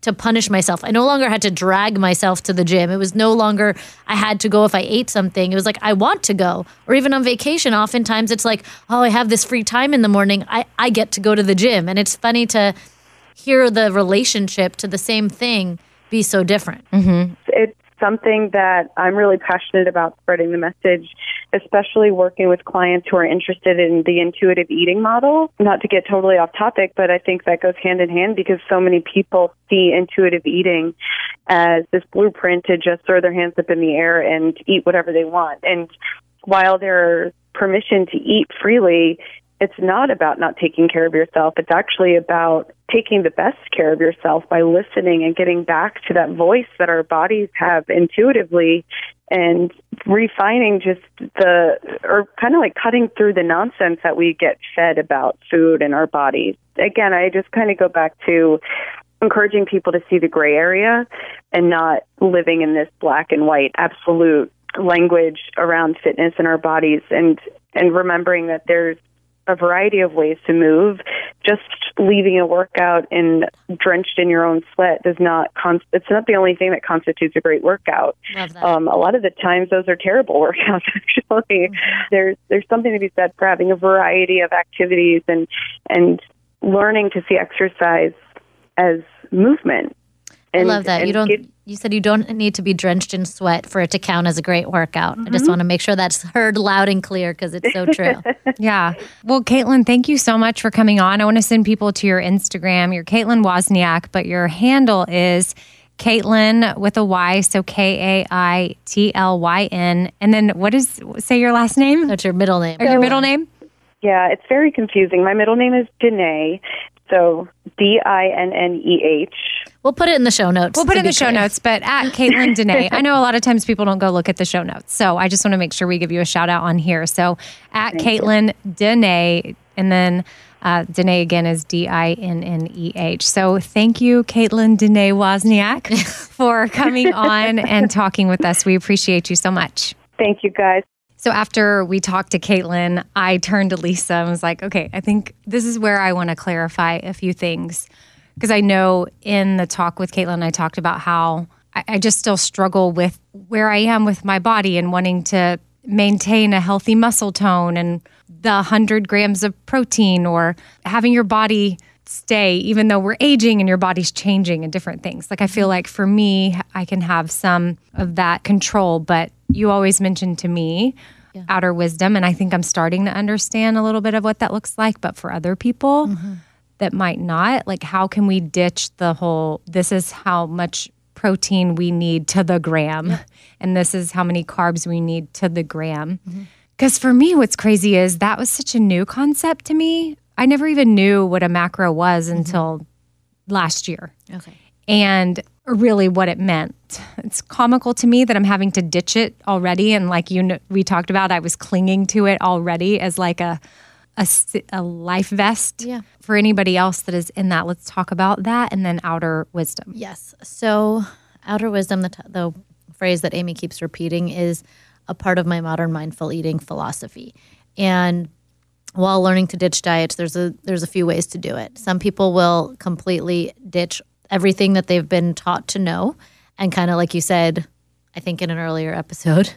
to punish myself. I no longer had to drag myself to the gym. It was no longer I had to go if I ate something. It was like I want to go. Or even on vacation, oftentimes it's like, oh, I have this free time in the morning. I, I get to go to the gym. And it's funny to hear the relationship to the same thing be so different. Mm-hmm. it's something that I'm really passionate about spreading the message, especially working with clients who are interested in the intuitive eating model. Not to get totally off topic, but I think that goes hand in hand because so many people see intuitive eating as this blueprint to just throw their hands up in the air and eat whatever they want. And while there's permission to eat freely, it's not about not taking care of yourself. It's actually about taking the best care of yourself by listening and getting back to that voice that our bodies have intuitively and refining just the, or kind of like cutting through the nonsense that we get fed about food and our bodies. Again, I just kind of go back to encouraging people to see the gray area and not living in this black and white absolute language around fitness in our bodies and and remembering that there's a variety of ways to move. Just leaving a workout and drenched in your own sweat does not. Con- it's not the only thing that constitutes a great workout. Um, a lot of the times, those are terrible workouts. Actually, there's there's something to be said for having a variety of activities and and learning to see exercise as movement. I And, love that. You don't. give- you said you don't need to be drenched in sweat for it to count as a great workout. I just mm-hmm. want to make sure that's heard loud and clear because it's so true. Yeah. Well, Caitlin, thank you so much for coming on. I want to send people to your Instagram. You're Caitlin Wozniak, but your handle is Caitlin with a Y, so K A I T L Y N. And then what is say your last name That's your middle name. or your middle name? Yeah, it's very confusing. My middle name is Dinneh, so D I N N E H. We'll put it in the show notes. We'll put it in the show clear. notes, but at Caitlin Dinneh. I know a lot of times people don't go look at the show notes. So I just want to make sure we give you a shout out on here. So at Caitlin Dinneh, and then uh, Dinneh again is D I N N E H. So thank you, Caitlin Dinneh Wozniak, for coming on and talking with us. We appreciate you so much. Thank you, guys. So after we talked to Caitlin, I turned to Lisa and was like, okay, I think this is where I want to clarify a few things. Because I know in the talk with Caitlin, I talked about how I, I just still struggle with where I am with my body and wanting to maintain a healthy muscle tone and the 100 grams of protein or having your body stay even though we're aging and your body's changing and different things. Like I feel like for me, I can have some of that control, but you always mentioned to me outer wisdom and I think I'm starting to understand a little bit of what that looks like, but for other people mm-hmm. That might not, like how can we ditch the whole this is how much protein we need to the gram and this is how many carbs we need to the gram. Mm-hmm. Because for me, what's crazy is that was such a new concept to me. I never even knew what a macro was mm-hmm. until last year Okay. and really what it meant. It's comical to me that I'm having to ditch it already. And like you, kn- we talked about, I was clinging to it already as like a, a, a life vest. Yeah. For anybody else that is in that, let's talk about that and then outer wisdom. Yes. So, outer wisdom, the, t- the phrase that Amy keeps repeating, is a part of my modern mindful eating philosophy. And while learning to ditch diets, there's a there's a few ways to do it. Some people will completely ditch everything that they've been taught to know, and kind of like you said, I think in an earlier episode,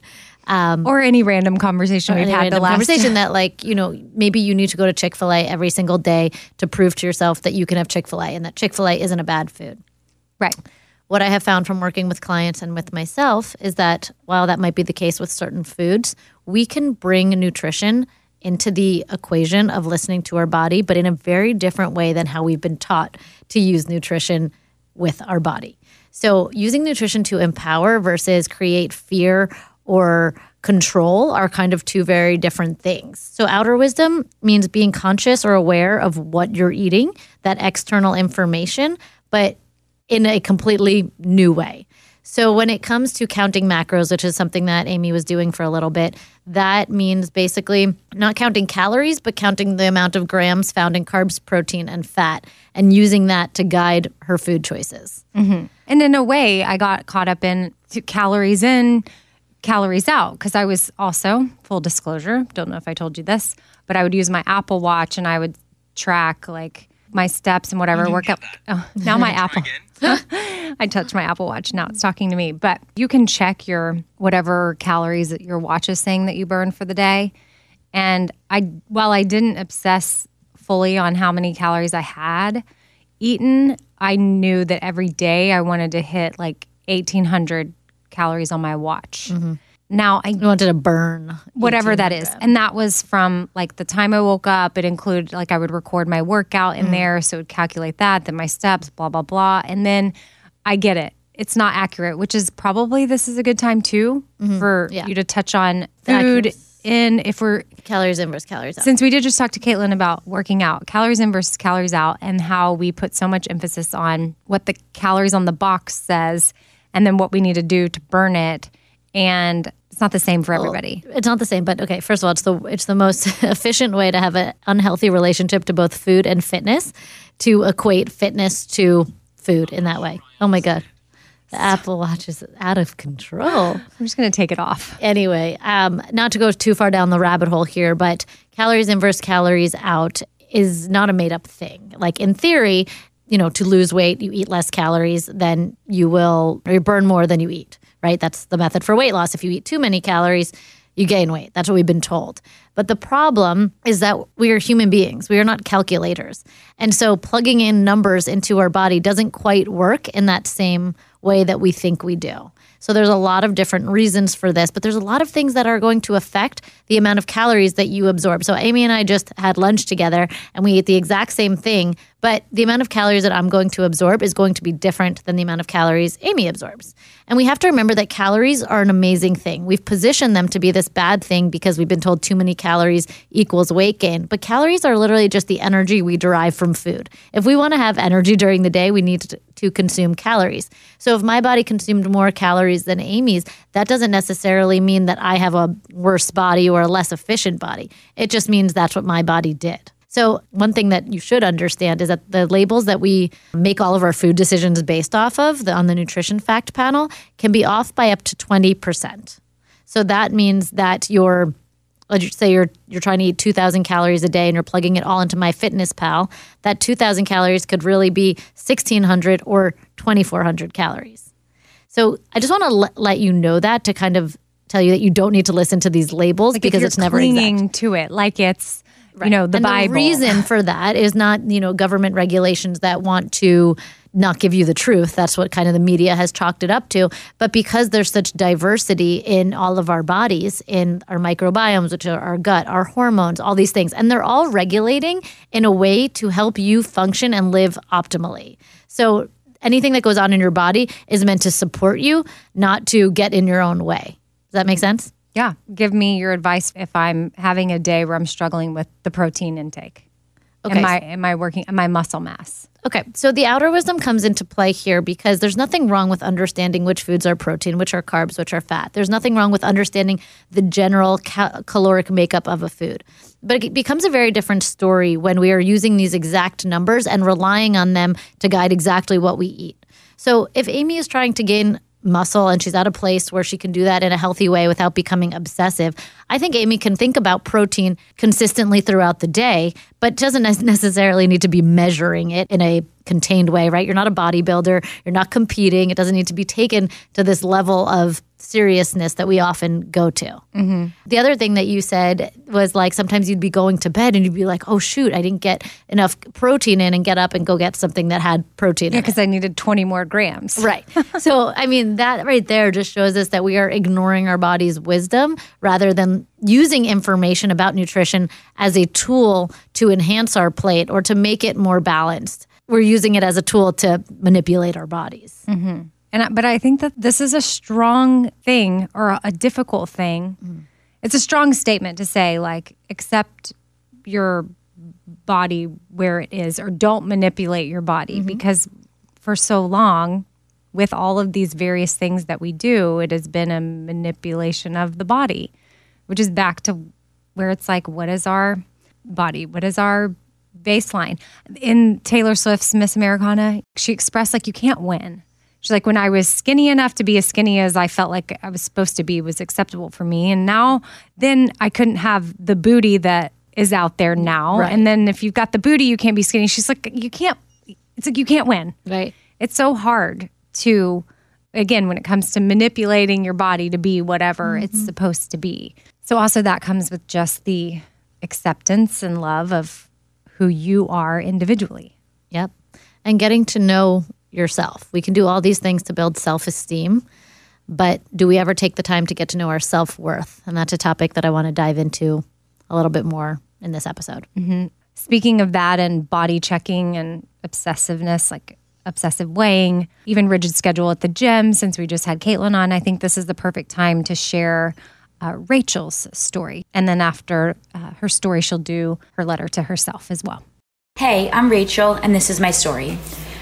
um, Or any random conversation we've had the last conversation that like you know maybe you need to go to Chick Fil A every single day to prove to yourself that you can have Chick Fil A and that Chick Fil A isn't a bad food. Right. What I have found from working with clients and with myself is that while that might be the case with certain foods, we can bring nutrition into the equation of listening to our body, but in a very different way than how we've been taught to use nutrition with our body. So, using nutrition to empower versus create fear or control are kind of two very different things. So, outer wisdom means being conscious or aware of what you're eating, that external information, but in a completely new way. So when it comes to counting macros, which is something that Amy was doing for a little bit, that means basically not counting calories, but counting the amount of grams found in carbs, protein, and fat, and using that to guide her food choices. Mm-hmm. And in a way, I got caught up in calories in, calories out because I was also, full disclosure, don't know if I told you this, but I would use my Apple Watch and I would track like my steps and whatever workout. Oh, now my Apple. I touched my Apple Watch. Now it's talking to me. But you can check your whatever calories that your watch is saying that you burn for the day. And I, while I didn't obsess fully on how many calories I had eaten, I knew that every day I wanted to hit like 1800 calories on my watch. Mm-hmm. Now I You wanted to burn whatever that is. And that was from like the time I woke up. It included like I would record my workout in mm-hmm. there, so it would calculate that, then my steps, blah blah blah, and then I get it. It's not accurate, which is probably this is a good time too mm-hmm. for Yeah. you to touch on food in if we're calories in versus calories out. since we did just talk to Caitlin about working out, calories in versus calories out, and how we put so much emphasis on what the calories on the box says and then what we need to do to burn it. And it's not the same for everybody. it's not the same, but okay. First of all, it's the it's the most efficient way to have an unhealthy relationship to both food and fitness, to equate fitness to food in that way. Oh my god, the Apple Watch is out of control. I'm just going to take it off. Anyway, um, not to go too far down the rabbit hole here, but calories in versus calories out is not a made up thing. Like in theory, you know, to lose weight, you eat less calories than you will, or you burn more than you eat, right? That's the method for weight loss. If you eat too many calories, you gain weight. That's what we've been told. But the problem is that we are human beings. We are not calculators. And so plugging in numbers into our body doesn't quite work in that same way that we think we do. So there's a lot of different reasons for this, but there's a lot of things that are going to affect the amount of calories that you absorb. So Amy and I just had lunch together and we ate the exact same thing, but the amount of calories that I'm going to absorb is going to be different than the amount of calories Amy absorbs. And we have to remember that calories are an amazing thing. We've positioned them to be this bad thing because we've been told too many calories equals weight gain. But calories are literally just the energy we derive from food. If we want to have energy during the day, we need to, to consume calories. So if my body consumed more calories than Amy's, that doesn't necessarily mean that I have a worse body or a less efficient body. It just means that's what my body did. So, one thing that you should understand is that the labels that we make all of our food decisions based off of the, on the nutrition fact panel can be off by up to 20%. So, that means that you're let's say you're you're trying to eat 2000 calories a day and you're plugging it all into MyFitnessPal that 2000 calories could really be 1600 or 2400 calories. So i just want to l- let you know that to kind of tell you that you don't need to listen to these labels Like because you're it's never clinging exact to it, like it's you know the and Bible. The reason for that is not, you know, government regulations that want to not give you the truth. That's what kind of the media has chalked it up to. But because there's such diversity in all of our bodies, in our microbiomes, which are our gut, our hormones, all these things, and they're all regulating in a way to help you function and live optimally. So anything that goes on in your body is meant to support you, not to get in your own way. Does that make sense? yeah, give me your advice if I'm having a day where I'm struggling with the protein intake. Okay. Am I am I working? Am I muscle mass? Okay, so the outer wisdom comes into play here because there's nothing wrong with understanding which foods are protein, which are carbs, which are fat. There's nothing wrong with understanding the general ca- caloric makeup of a food. But it becomes a very different story when we are using these exact numbers and relying on them to guide exactly what we eat. So if Amy is trying to gain muscle and she's at a place where she can do that in a healthy way without becoming obsessive. I think Amy can think about protein consistently throughout the day, but doesn't necessarily need to be measuring it in a contained way, right? You're not a bodybuilder, you're not competing. It doesn't need to be taken to this level of seriousness that we often go to. Mm-hmm. The other thing that you said was like sometimes you'd be going to bed and you'd be like, oh, shoot, I didn't get enough protein in and get up and go get something that had protein Yeah, in it. because I needed 20 more grams. Right. so, I mean, that right there just shows us that we are ignoring our body's wisdom rather than using information about nutrition as a tool to enhance our plate or to make it more balanced. We're using it as a tool to manipulate our bodies. Mm-hmm. And I, but I think that this is a strong thing or a, a difficult thing. It's a strong statement to say like accept your body where it is or don't manipulate your body because for so long with all of these various things that we do it has been a manipulation of the body which is back to where it's like what is our body? What is our baseline? In taylor swift's miss americana she expressed like you can't win. She's like when i was skinny enough to be as skinny as i felt like i was supposed to be was acceptable for me. And now then i couldn't have the booty that is out there now. Right. and then if you've got the booty you can't be skinny. She's like you can't it's like you can't win. Right. it's so hard to again when it comes to manipulating your body to be whatever mm-hmm. it's supposed to be so also that comes with just the acceptance and love of who you are individually Yep. And getting to know yourself. We can do all these things to build self esteem, but do we ever take the time to get to know our self worth? And that's a topic that I want to dive into a little bit more in this episode. Mm-hmm. speaking of that and body checking and obsessiveness like obsessive weighing even rigid schedule at the gym since we just had caitlin on i think this is the perfect time to share uh, rachel's story and then after uh, her story she'll do her letter to herself as well Hey, I'm Rachel, and this is my story.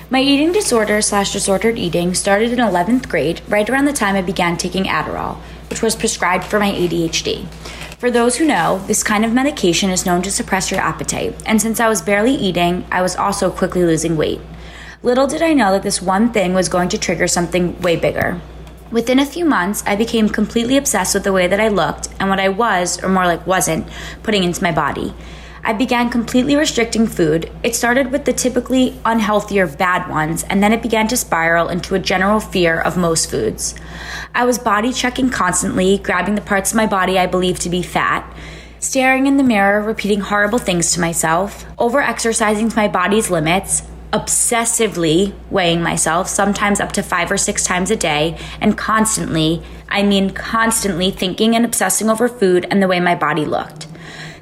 My eating disorder slash disordered eating started in 11th grade, right around the time I began taking Adderall, which was prescribed for my ADHD. For those who know, this kind of medication is known to suppress your appetite, and since I was barely eating, I was also quickly losing weight. Little did I know that this one thing was going to trigger something way bigger. Within a few months, I became completely obsessed with the way that I looked and what I was, or more like wasn't, putting into my body. I began completely restricting food. It started with the typically unhealthy or bad ones, and then it began to spiral into a general fear of most foods. I was body checking constantly, grabbing the parts of my body I believed to be fat, staring in the mirror, repeating horrible things to myself, over exercising to my body's limits, obsessively weighing myself, sometimes up to five or six times a day, and constantly, I mean constantly, thinking and obsessing over food and the way my body looked.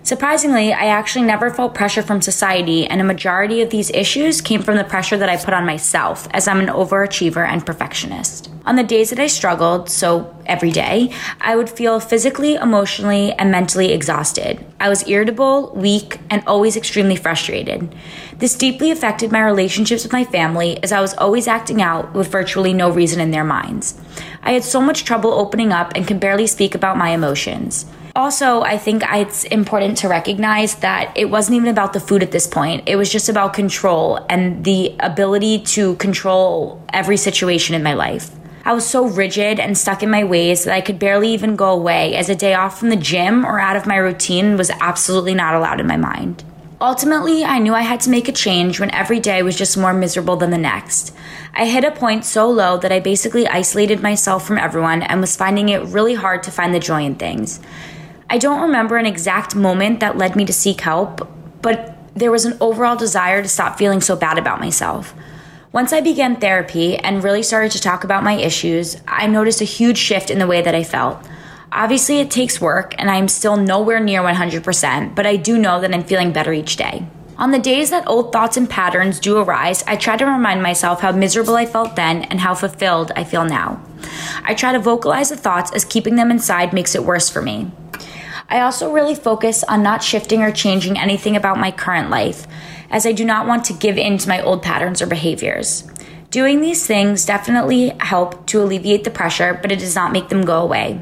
Surprisingly, I actually never felt pressure from society, and a majority of these issues came from the pressure that I put on myself, as I'm an overachiever and perfectionist. On the days that I struggled, so every day, I would feel physically, emotionally, and mentally exhausted. I was irritable, weak, and always extremely frustrated. This deeply affected my relationships with my family as I was always acting out with virtually no reason in their minds. I had so much trouble opening up and could barely speak about my emotions. Also, I think it's important to recognize that it wasn't even about the food at this point. It was just about control and the ability to control every situation in my life. I was so rigid and stuck in my ways that I could barely even go away, as a day off from the gym or out of my routine was absolutely not allowed in my mind. Ultimately, I knew I had to make a change when every day was just more miserable than the next. I hit a point so low that I basically isolated myself from everyone and was finding it really hard to find the joy in things. I don't remember an exact moment that led me to seek help, but there was an overall desire to stop feeling so bad about myself. Once I began therapy and really started to talk about my issues, I noticed a huge shift in the way that I felt. Obviously, it takes work, and I'm still nowhere near 100%, but I do know that I'm feeling better each day. On the days that old thoughts and patterns do arise, I try to remind myself how miserable I felt then and how fulfilled I feel now. I try to vocalize the thoughts as keeping them inside makes it worse for me. I also really focus on not shifting or changing anything about my current life, as I do not want to give in to my old patterns or behaviors. Doing these things definitely help to alleviate the pressure, but it does not make them go away.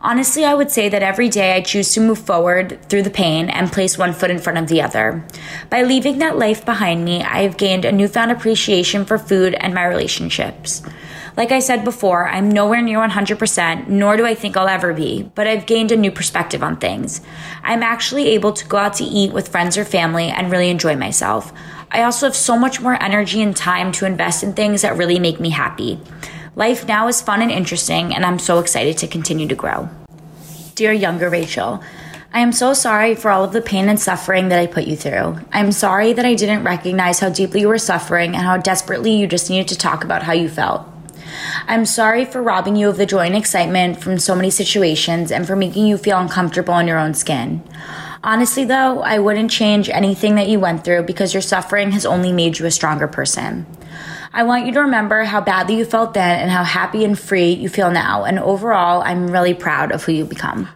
Honestly, I would say that every day I choose to move forward through the pain and place one foot in front of the other. By leaving that life behind me, I have gained a newfound appreciation for food and my relationships. Like I said before, I'm nowhere near 100%, nor do I think I'll ever be, but I've gained a new perspective on things. I'm actually able to go out to eat with friends or family and really enjoy myself. I also have so much more energy and time to invest in things that really make me happy. Life now is fun and interesting, and I'm so excited to continue to grow. Dear younger Rachel, I am so sorry for all of the pain and suffering that I put you through. I'm sorry that I didn't recognize how deeply you were suffering and how desperately you just needed to talk about how you felt. I'm sorry for robbing you of the joy and excitement from so many situations and for making you feel uncomfortable in your own skin. Honestly, though, I wouldn't change anything that you went through because your suffering has only made you a stronger person. I want you to remember how badly you felt then and how happy and free you feel now. And overall, I'm really proud of who you become.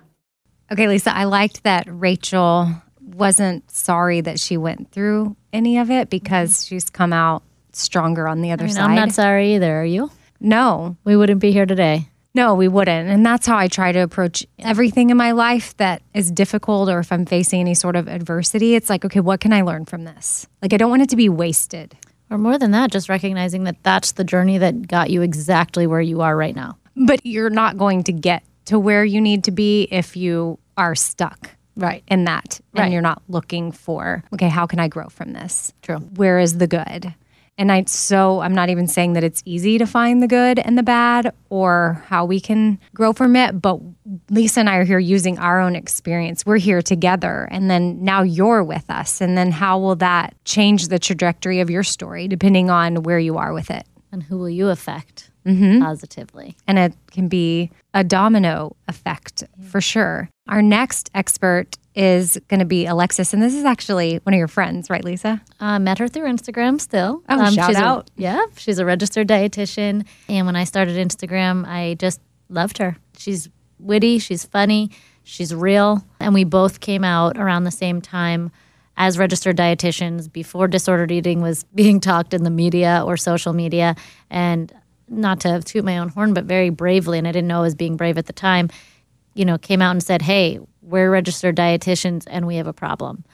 Okay, Lisa, I liked that Rachel wasn't sorry that she went through any of it because mm-hmm. she's come out stronger on the other I mean, side. I'm not sorry either. Are you? No, We wouldn't be here today. no, we wouldn't. And that's how I try to approach everything in my life that is difficult or if I'm facing any sort of adversity. It's like, okay, what can I learn from this? Like, I don't want it to be wasted. Or more than that, just recognizing that that's the journey that got you exactly where you are right now. But you're not going to get to where you need to be if you are stuck. Right. In that, and you're not looking for, okay, how can I grow from this? True. Where is the good? And I so I'm not even saying that it's easy to find the good and the bad or how we can grow from it, but Lisa and I are here using our own experience. We're here together and then now you're with us and then how will that change the trajectory of your story depending on where you are with it? And who will you affect mm-hmm. positively? And it can be a domino effect for sure. Our next expert is going to be Alexis and this is actually one of your friends, right Lisa? Uh, met her through Instagram still. Um, Oh, shout she's a- out. yeah, she's a registered dietitian. And when I started Instagram, I just loved her. She's witty, she's funny, she's real. And we both came out around the same time as registered dietitians before disordered eating was being talked in the media or social media. And not to toot my own horn, but very bravely, and I didn't know I was being brave at the time, you know, came out and said, Hey, we're registered dietitians and we have a problem.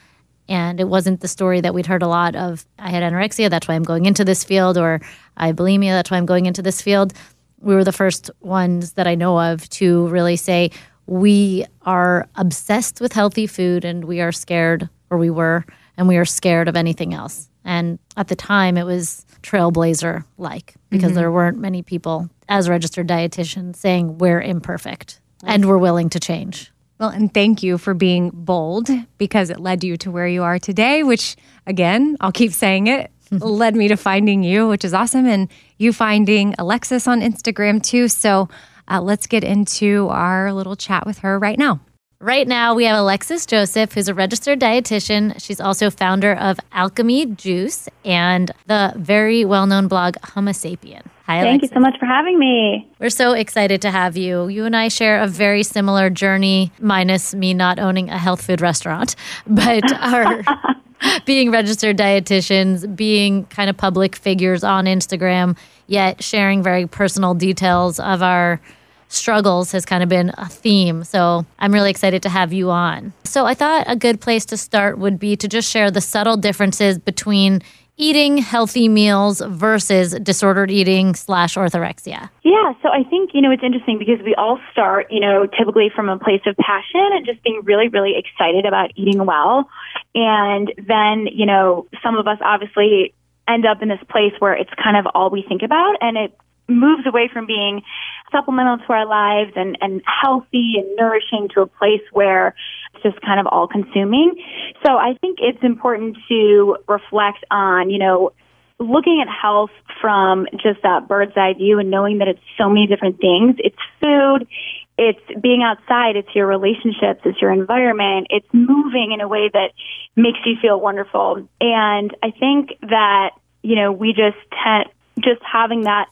And it wasn't the story that we'd heard a lot of I had anorexia, that's why I'm going into this field, or I have bulimia, that's why I'm going into this field. We were the first ones that I know of to really say, we are obsessed with healthy food and we are scared, or we were, and we are scared of anything else. And at the time, it was trailblazer like because mm-hmm. there weren't many people as registered dietitians saying we're imperfect and we're willing to change. Well, and thank you for being bold because it led you to where you are today, which again, I'll keep saying it. led me to finding you, which is awesome, and you finding Alexis on Instagram too. So uh, let's get into our little chat with her right now. Right now, we have Alexis Joseph, who's a registered dietitian. She's also founder of Alchemy Juice and the very well known blog Hummusapien. Hi, Thank Alexis. you so much for having me. We're so excited to have you. You and I share a very similar journey, minus me not owning a health food restaurant, but our. being registered dietitians, being kind of public figures on Instagram, yet sharing very personal details of our struggles has kind of been a theme. So I'm really excited to have you on. So I thought a good place to start would be to just share the subtle differences between eating healthy meals versus disordered eating slash orthorexia? Yeah, so I think, you know, it's interesting because we all start, you know, typically from a place of passion and just being really, really excited about eating well. And then, you know, some of us obviously end up in this place where it's kind of all we think about and it moves away from being supplemental to our lives and, and healthy and nourishing to a place where it's just kind of all consuming. So I think it's important to reflect on, you know, looking at health from just that bird's eye view and knowing that it's so many different things. It's food, it's being outside, it's your relationships, it's your environment, it's moving in a way that makes you feel wonderful. And I think that, you know, we just tend, just having that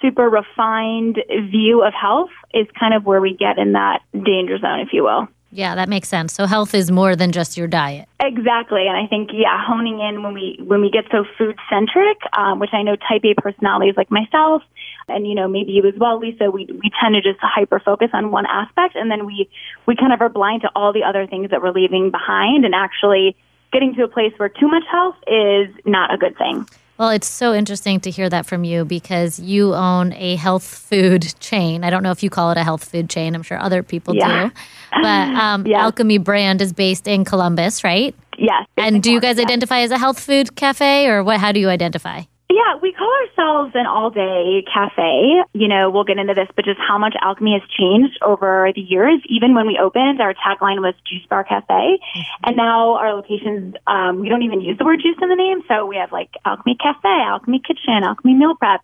super refined view of health is kind of where we get in that danger zone, if you will. Yeah, that makes sense. So health is more than just your diet. Exactly, and I think yeah, honing in when we when we get so food centric, um, which I know Type A personalities like myself, and you know maybe you as well, Lisa. We we tend to just hyper focus on one aspect, and then we we kind of are blind to all the other things that we're leaving behind, and actually getting to a place where too much health is not a good thing. Well, it's so interesting to hear that from you because you own a health food chain. I don't know if you call it a health food chain. I'm sure other people yeah. do. But um, yes. Alchemy brand is based in Columbus, right? Yes. And do you guys identify as a health food cafe or what? How do you identify? Yeah, we call ourselves an all day cafe. You know, we'll get into this, but just how much alchemy has changed over the years. Even when we opened, our tagline was Juice Bar Cafe. Mm-hmm. And now our locations, um, we don't even use the word juice in the name. So we have like Alchemy Cafe, Alchemy Kitchen, Alchemy Meal Prep.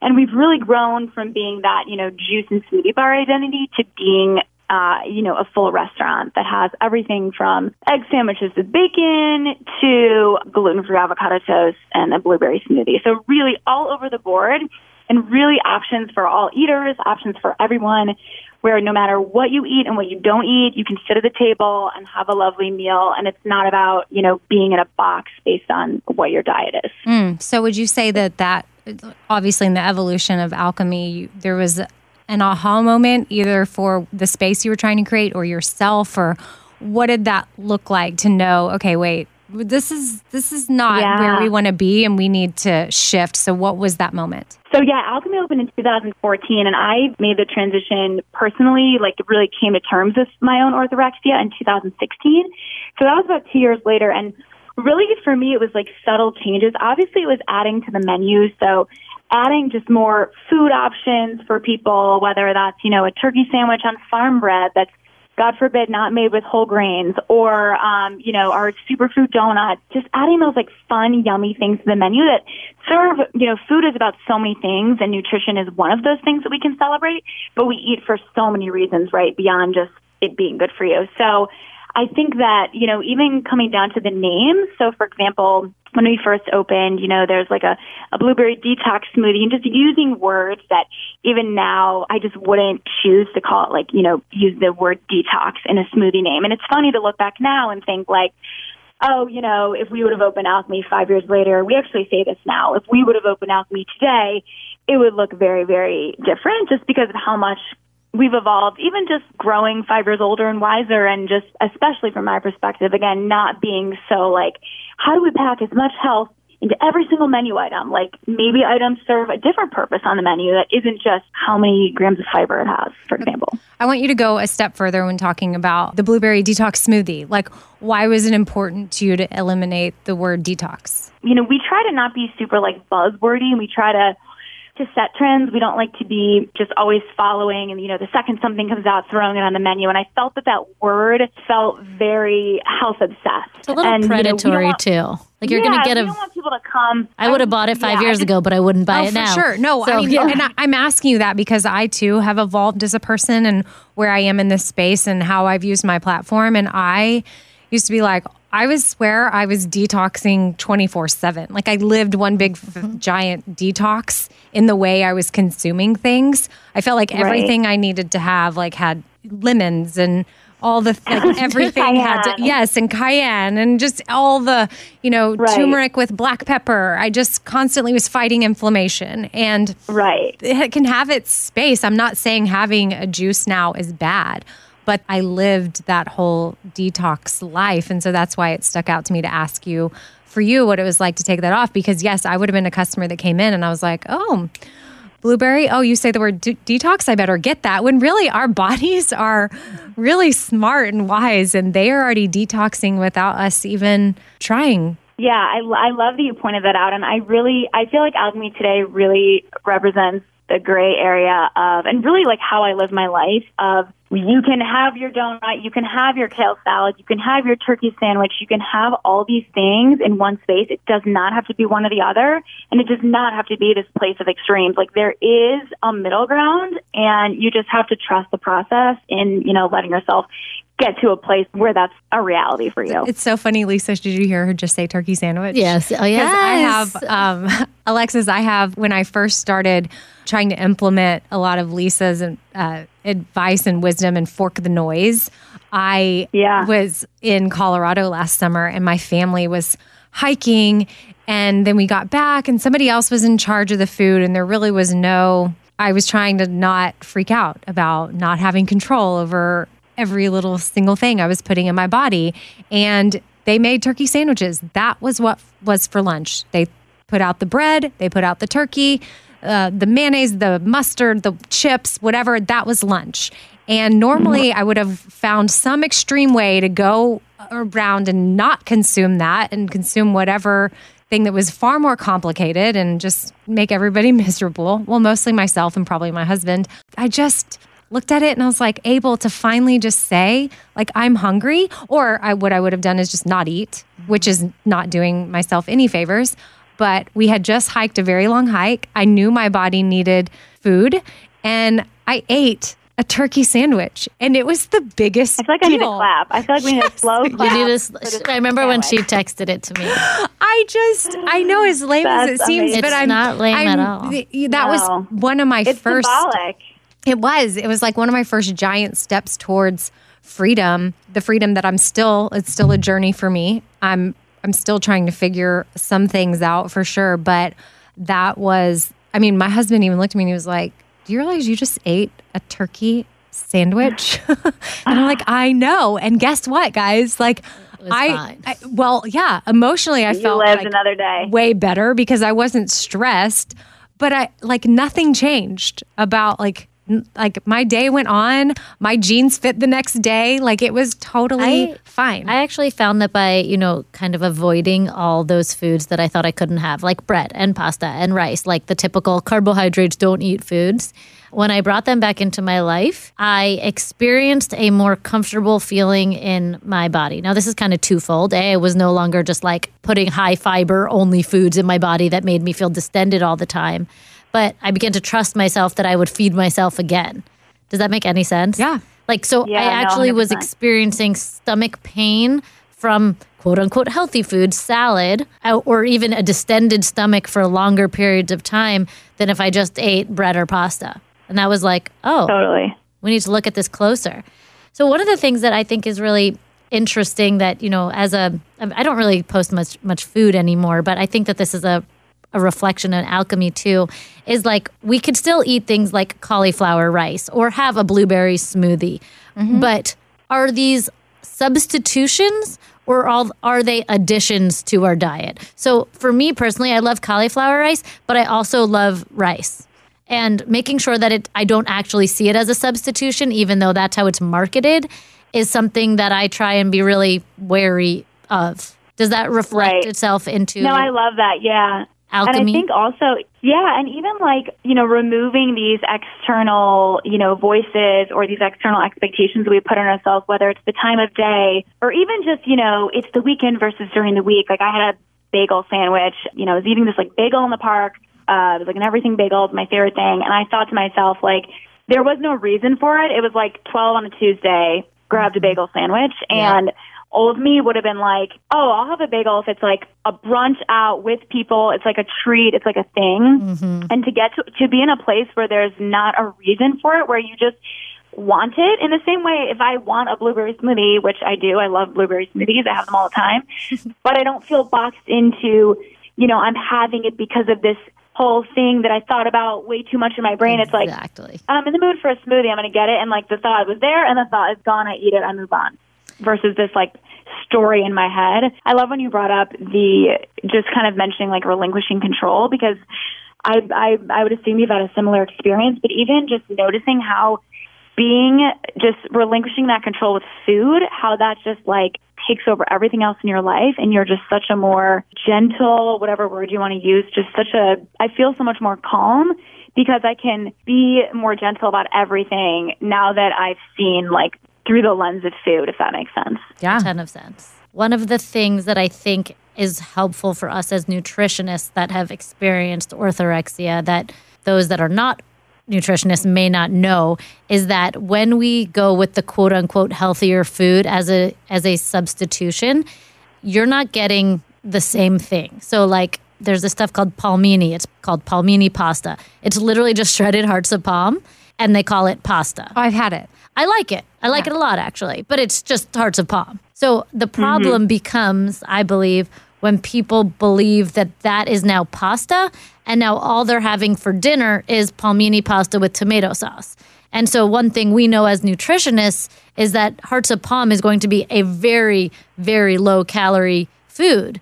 And we've really grown from being that, you know, juice and smoothie bar identity to being uh, you know, a full restaurant that has everything from egg sandwiches with bacon to gluten-free avocado toast and a blueberry smoothie. So really all over the board and really options for all eaters, options for everyone where no matter what you eat and what you don't eat, you can sit at the table and have a lovely meal. And it's not about, you know, being in a box based on what your diet is. Mm, so would you say that that obviously in the evolution of alchemy, there was an aha moment either for the space you were trying to create or yourself or what did that look like to know okay wait this is this is not yeah. where we want to be and we need to shift. So what was that moment? So yeah alchemy opened in 2014 and i made the transition personally like really came to terms with my own orthorexia in 2016 so that was about two years later and really for me it was like subtle changes. Obviously it was adding to the menu. So adding just more food options for people, whether that's, you know, a turkey sandwich on farm bread that's, God forbid, not made with whole grains, or, um, you know, our superfood donut, just adding those like fun, yummy things to the menu that serve, you know, food is about so many things and nutrition is one of those things that we can celebrate, but we eat for so many reasons, right? Beyond just it being good for you. So I think that, you know, even coming down to the names, so for example, when we first opened, you know, there's like a, a blueberry detox smoothie and just using words that even now I just wouldn't choose to call it like, you know, use the word detox in a smoothie name. And it's funny to look back now and think like, oh, you know, if we would have opened Alchemy five years later, we actually say this now, if we would have opened Alchemy today, it would look very, very different just because of how much we've evolved, even just growing five years older and wiser, and just especially from my perspective, again, not being so like, how do we pack as much health into every single menu item? Like maybe items serve a different purpose on the menu that isn't just how many grams of fiber it has, for example. I want you to go a step further when talking about the blueberry detox smoothie. Like, why was it important to you to eliminate the word detox? You know, we try to not be super like buzzwordy and we try to to set trends. We don't like to be just always following and, you know, the second something comes out, throwing it on the menu. And I felt that that word felt very health obsessed. It's a little and, you know, predatory want- too. Like you're yeah, gonna get we a. don't want people to come. I would have bought it five yeah, years just- ago, but I wouldn't buy Oh, it for now. sure. No, So, I mean, yeah. and I, I'm asking you that because I too have evolved as a person and where I am in this space and how I've used my platform. And I used to be like, I was swear I was detoxing 24 7. Like I lived one big f- Mm-hmm. giant detox in the way I was consuming things. I felt like everything I needed to have like had lemons and all the like everything had to yes and cayenne and just all the you know Right. turmeric with black pepper i just constantly was fighting inflammation and Right. it can have its space. I'm not saying having a juice now is bad, but I lived that whole detox life. And so that's why it stuck out to me to ask you for you what it was like to take that off. Because, yes, I would have been a customer that came in and I was like, oh, blueberry. Oh, you say the word de- detox. I better get that. When really our bodies are really smart and wise and they are already detoxing without us even trying. Yeah, I, I love that you pointed that out, and I really I feel like Alchemy today really represents the gray area of, and really like how I live my life of you can have your donut, you can have your kale salad, you can have your turkey sandwich, you can have all these things in one space. It does not have to be one or the other, and it does not have to be this place of extremes. Like there is a middle ground, and you just have to trust the process in you know letting yourself get to a place where that's a reality for you. It's so funny, Lisa. Did you hear her just say turkey sandwich? Yes. Oh, 'Cause I have, um, Alexis, I have, when I first started trying to implement a lot of Lisa's uh, advice and wisdom and fork the noise, I Yeah. was in Colorado last summer and my family was hiking. And then we got back and somebody else was in charge of the food. And there really was no, I was trying to not freak out about not having control over every little single thing I was putting in my body. And they made turkey sandwiches. That was what was for lunch. They put out the bread, they put out the turkey, uh, the mayonnaise, the mustard, the chips, whatever. That was lunch. And normally I would have found some extreme way to go around and not consume that and consume whatever thing that was far more complicated and just make everybody miserable. Well, mostly myself and probably my husband. I just looked at it and I was like able to finally just say like I'm hungry or I what I would have done is just not eat, which is not doing myself any favors. But we had just hiked a very long hike. I knew my body needed food and I ate a turkey sandwich and it was the biggest I feel like I need a clap. I feel like we need a slow You clap. need to. for this I remember when she texted it to me. I just I know as lame as it seems, amazing. but It's I'm not lame I'm- at all. That No. was one of my It's first symbolic. It was. It was like one of my first giant steps towards freedom. The freedom that I'm still it's still a journey for me. I'm I'm still trying to figure some things out for sure, but that was I mean, my husband even looked at me and he was like, "Do you realize you just ate a turkey sandwich?" and I'm like, "I know." And guess what, guys? Like I, I, well, yeah, emotionally I You felt lived like another day. way better because I wasn't stressed. But I like nothing changed about like n- like my day went on. My jeans fit the next day. Like it was totally I- fine. I actually found that by, you know, kind of avoiding all those foods that I thought I couldn't have, like bread and pasta and rice, like the typical carbohydrates, don't eat foods. When I brought them back into my life, I experienced a more comfortable feeling in my body. Now, this is kind of twofold. A, I was no longer just like putting high fiber only foods in my body that made me feel distended all the time. But I began to trust myself that I would feed myself again. Does that make any sense? Yeah. Like, so Yeah, I no, actually was experiencing stomach pain from quote unquote healthy food, salad, uh, or even a distended stomach for longer periods of time than if I just ate bread or pasta. And that was like, oh, Totally. we need to look at this closer. So one of the things that I think is really interesting that you know as a I don't really post much much food anymore, but I think that this is a a reflection on alchemy too is like we could still eat things like cauliflower rice or have a blueberry smoothie. Mm-hmm. But are these substitutions or all, are they additions to our diet? So for me personally, I love cauliflower rice, but I also love rice and making sure that it I don't actually see it as a substitution, even though that's how it's marketed, is something that I try and be really wary of. Does that reflect Right. itself into No, I love that. Yeah. Alchemy. And I think also, yeah, and even like, you know, removing these external, you know, voices or these external expectations that we put on ourselves, whether it's the time of day or even just, you know, it's the weekend versus during the week. Like I had a bagel sandwich, you know, I was eating this like bagel in the park. Uh, it was like an everything bagel, my favorite thing. And I thought to myself, like, there was no reason for it. It was like 12 on a Tuesday, grabbed a bagel sandwich and old me would have been like, oh, I'll have a bagel if it's like a brunch out with people. It's like a treat. It's like a thing. Mm-hmm. And to get to, to be in a place where there's not a reason for it, where you just want it in the same way if I want a blueberry smoothie, which I do, I love blueberry smoothies. I have them all the time, but I don't feel boxed into, you know, I'm having it because of this whole thing that I thought about way too much in my brain. It's like, exactly. I'm in the mood for a smoothie. I'm going to get it. And like the thought was there and the thought is gone. I eat it. I move on versus this like story in my head. I love when you brought up the just kind of mentioning like relinquishing control because I I I would assume you've had a similar experience, but even just noticing how being just relinquishing that control with food, how that just like takes over everything else in your life and you're just such a more gentle, whatever word you want to use, just such a I feel so much more calm because I can be more gentle about everything now that I've seen like through the lens of food, if that makes sense. Yeah. A ton of sense. One of the things that I think is helpful for us as nutritionists that have experienced orthorexia that those that are not nutritionists may not know is that when we go with the quote unquote healthier food as a as a substitution, you're not getting the same thing. So like there's this stuff called palmini. It's called palmini pasta. It's literally just shredded hearts of palm and they call it pasta. Oh, I've had it. I like it. I like yeah. it a lot actually, but it's just hearts of palm. So the problem mm-hmm. becomes, I believe, when people believe that that is now pasta and now all they're having for dinner is palmini pasta with tomato sauce. And so one thing we know as nutritionists is that hearts of palm is going to be a very very low calorie food.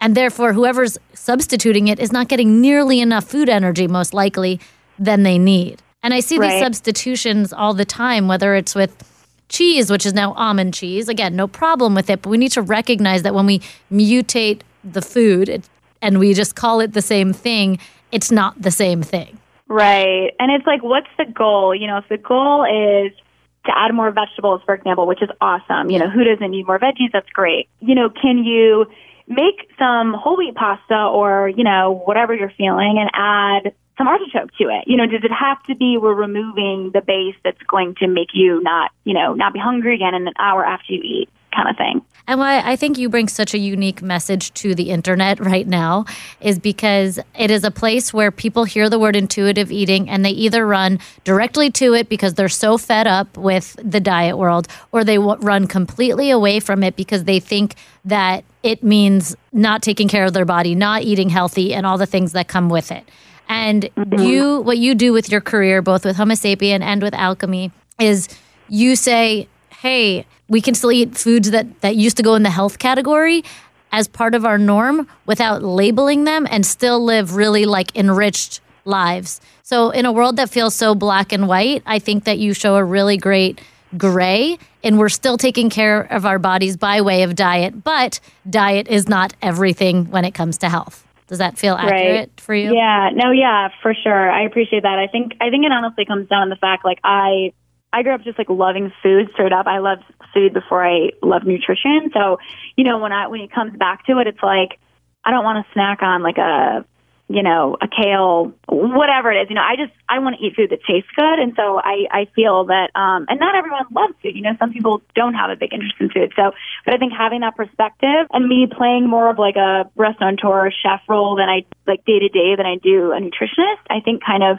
And therefore whoever's substituting it is not getting nearly enough food energy most likely than they need. And I see right. these substitutions all the time, whether it's with cheese, which is now almond cheese. Again, no problem with it, but we need to recognize that when we mutate the food it, and we just call it the same thing, it's not the same thing. Right. And it's like, what's the goal? You know, if the goal is to add more vegetables, for example, which is awesome, you know, who doesn't need more veggies? That's great. You know, can you make some whole wheat pasta or, you know, whatever you're feeling and add some artichoke to it. You know, does it have to be we're removing the base that's going to make you not, you know, not be hungry again in an hour after you eat? kind of thing. And why I think you bring such a unique message to the internet right now is because it is a place where people hear the word intuitive eating and they either run directly to it because they're so fed up with the diet world or they run completely away from it because they think that it means not taking care of their body, not eating healthy, and all the things that come with it. And mm-hmm. you, what you do with your career, both with Hummusapien and with alchemy, is you say, hey, we can still eat foods that, that used to go in the health category as part of our norm without labeling them and still live really like enriched lives. So, in a world that feels so black and white, I think that you show a really great gray, and we're still taking care of our bodies by way of diet, but diet is not everything when it comes to health. Does that feel accurate right. for you? Yeah, no, yeah, for sure. I appreciate that. I think I think it honestly comes down to the fact like I I grew up just like loving food straight up. I loved food before I loved nutrition. So, you know, when I when it comes back to it, it's like I don't want to snack on like a you know, a kale, whatever it is. You know, I just I want to eat food that tastes good, and so I I feel that um and not everyone loves food. You know, some people don't have a big interest in food. So, but I think having that perspective and me playing more of like a restaurateur chef role than I like day to day than I do a nutritionist, I think kind of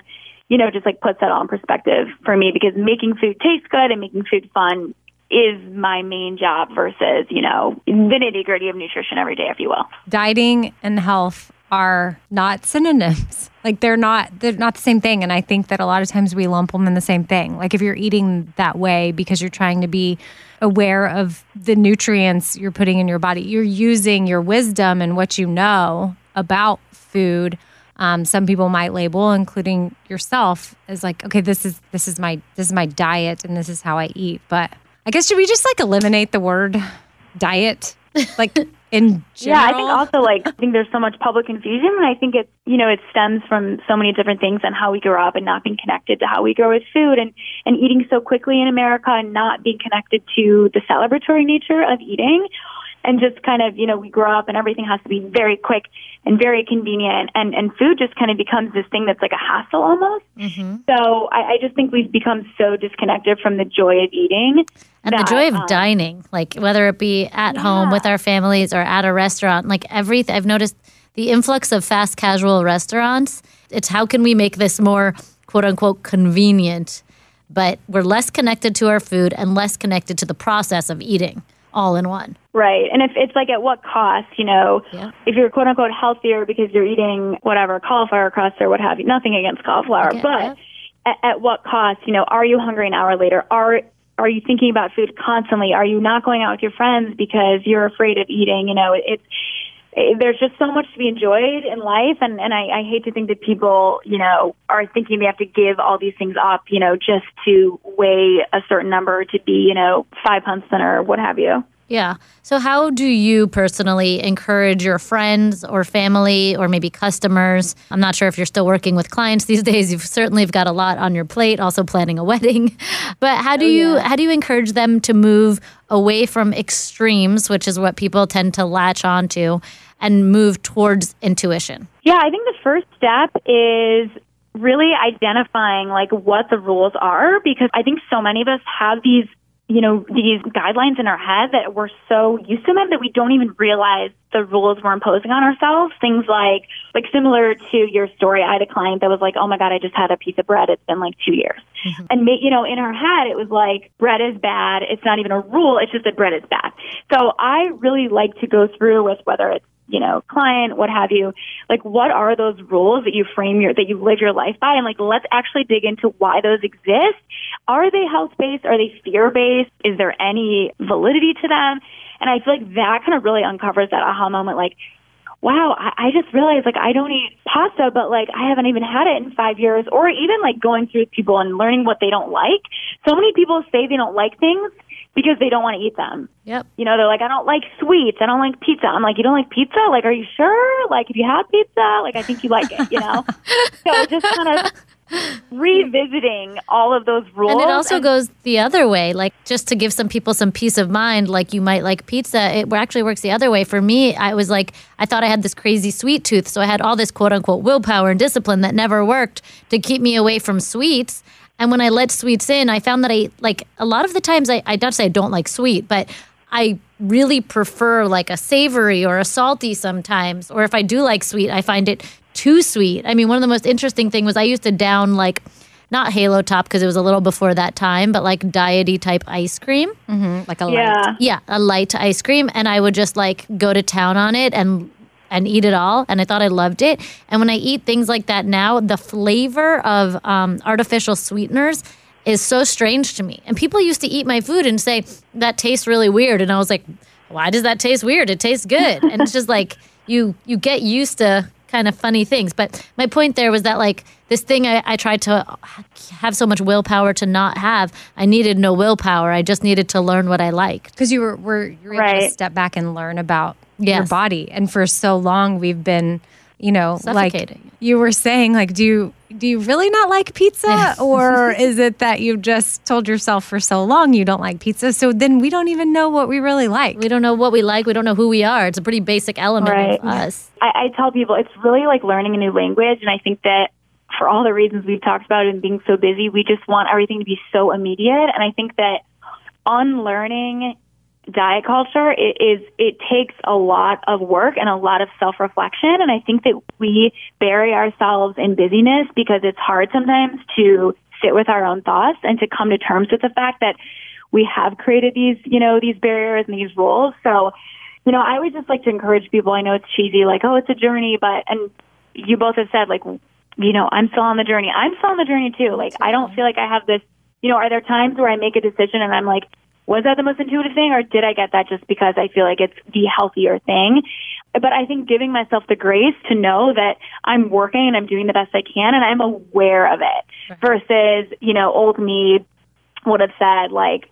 you know just like puts that all in perspective for me because making food taste good and making food fun is my main job versus, you know, the nitty gritty of nutrition every day, if you will. Dieting and health are not synonyms. Like they're not they're not the same thing and I think that a lot of times we lump them in the same thing. Like if you're eating that way because you're trying to be aware of the nutrients you're putting in your body, you're using your wisdom and what you know about food. Um, some people might label, including yourself, as like, okay, this is this is my this is my diet and this is how I eat. But I guess should we just like eliminate the word diet? Like in general? Yeah, I think also like I think there's so much public confusion, and I think it's you know it stems from so many different things and how we grow up and not being connected to how we grow with food and and eating so quickly in America and not being connected to the celebratory nature of eating and just kind of, you know, we grow up and everything has to be very quick and very convenient and, and food just kind of becomes this thing that's like a hassle almost. Mm-hmm. So I, I just think we've become so disconnected from the joy of eating. And the joy of um, dining, like whether it be at home with our families or at a restaurant, like everything, I've noticed the influx of fast casual restaurants. It's how can we make this more quote unquote convenient, but we're less connected to our food and less connected to the process of eating all in one. Right. And if it's like at what cost, you know, Yeah. if you're quote unquote healthier because you're eating whatever, cauliflower crust or what have you, nothing against cauliflower, Okay, but at, at what cost, you know, are you hungry an hour later? Are, are you thinking about food constantly? Are you not going out with your friends because you're afraid of eating? You know, it's, it, there's just so much to be enjoyed in life and and I, I hate to think that people you know are thinking they have to give all these things up you know just to weigh a certain number to be you know five pounds thinner or what have you Yeah. So, how do you personally encourage your friends or family or maybe customers? I'm not sure if you're still working with clients these days. You've certainly have got a lot on your plate, also planning a wedding. But how do oh, you how do you encourage them to move away from extremes, which is what people tend to latch onto, and move towards intuition? Yeah, I think the first step is really identifying like what the rules are because I think so many of us have these you know these guidelines in our head that we're so used to them that we don't even realize the rules we're imposing on ourselves. Things like like similar to your story i had a client that was like oh my god i just had a piece of bread. It's been like two years. Mm-hmm. And ma- you know in her head it was like bread is bad. It's not even a rule. It's just that bread is bad. So i really like to go through with whether it's you know, client, what have you, like what are those rules that you frame your, that you live your life by? And like, let's actually dig into why those exist. Are they health based? Are they fear based? Is there any validity to them? And I feel like that kind of really uncovers that aha moment, like, wow, I, I just realized like I don't eat pasta, but like I haven't even had it in five years, or even like going through people and learning what they don't like. So many people say they don't like things because they don't want to eat them. Yep. You know, they're like, I don't like sweets. I don't like pizza. I'm like, you don't like pizza? Like, are you sure? Like, if you had pizza, like, I think you like it, you know? so just kind of revisiting all of those rules. And it also goes the other way, like just to give some people some peace of mind, like you might like pizza. It actually works the other way. For me, I was like, I thought I had this crazy sweet tooth. So I had all this quote unquote willpower and discipline that never worked to keep me away from sweets. And when I let sweets in, I found that I like a lot of the times I, I don't say I don't like sweet, but I really prefer like a savory or a salty sometimes. Or if I do like sweet, I find it too sweet. I mean, one of the most interesting thing was I used to down like not Halo Top because it was a little before that time, but like diety type ice cream. Mm-hmm. Like a Yeah. light. Yeah, a light ice cream, and I would just like go to town on it and and eat it all. And I thought I loved it. And when I eat things like that now, the flavor of um, artificial sweeteners is so strange to me. And people used to eat my food and say that tastes really weird, and I was like, why does that taste weird? It tastes good. and it's just like you you get used to kind of funny things. But my point there was that like this thing I, I tried to have so much willpower to not have. I needed no willpower. I just needed to learn what I liked. because you were, were you were able to step back and learn about your body and for so long we've been you know like Suffocating. You were saying like do you do you really not like pizza or is it that you just told yourself for so long you don't like pizza so then we don't even know what we really like We don't know what we like. We don't know who we are. It's a pretty basic element Right. of us. I, I tell people it's really like learning a new language, and I think that for all the reasons we've talked about and being so busy, we just want everything to be so immediate. And I think that unlearning diet culture it is it takes a lot of work and a lot of self reflection. And I think that we bury ourselves in busyness because it's hard sometimes to sit with our own thoughts and to come to terms with the fact that we have created these, you know, these barriers and these rules. So, you know, I would just like to encourage people. I know it's cheesy, like, oh, it's a journey, but, and you both have said, like, you know, I'm still on the journey. I'm still on the journey too. Like, I don't feel like I have this, you know, are there times where I make a decision and I'm like, was that the most intuitive thing or did I get that just because I feel like it's the healthier thing? But I think giving myself the grace to know that I'm working and I'm doing the best I can and I'm aware of it versus, you know, old me would have said like,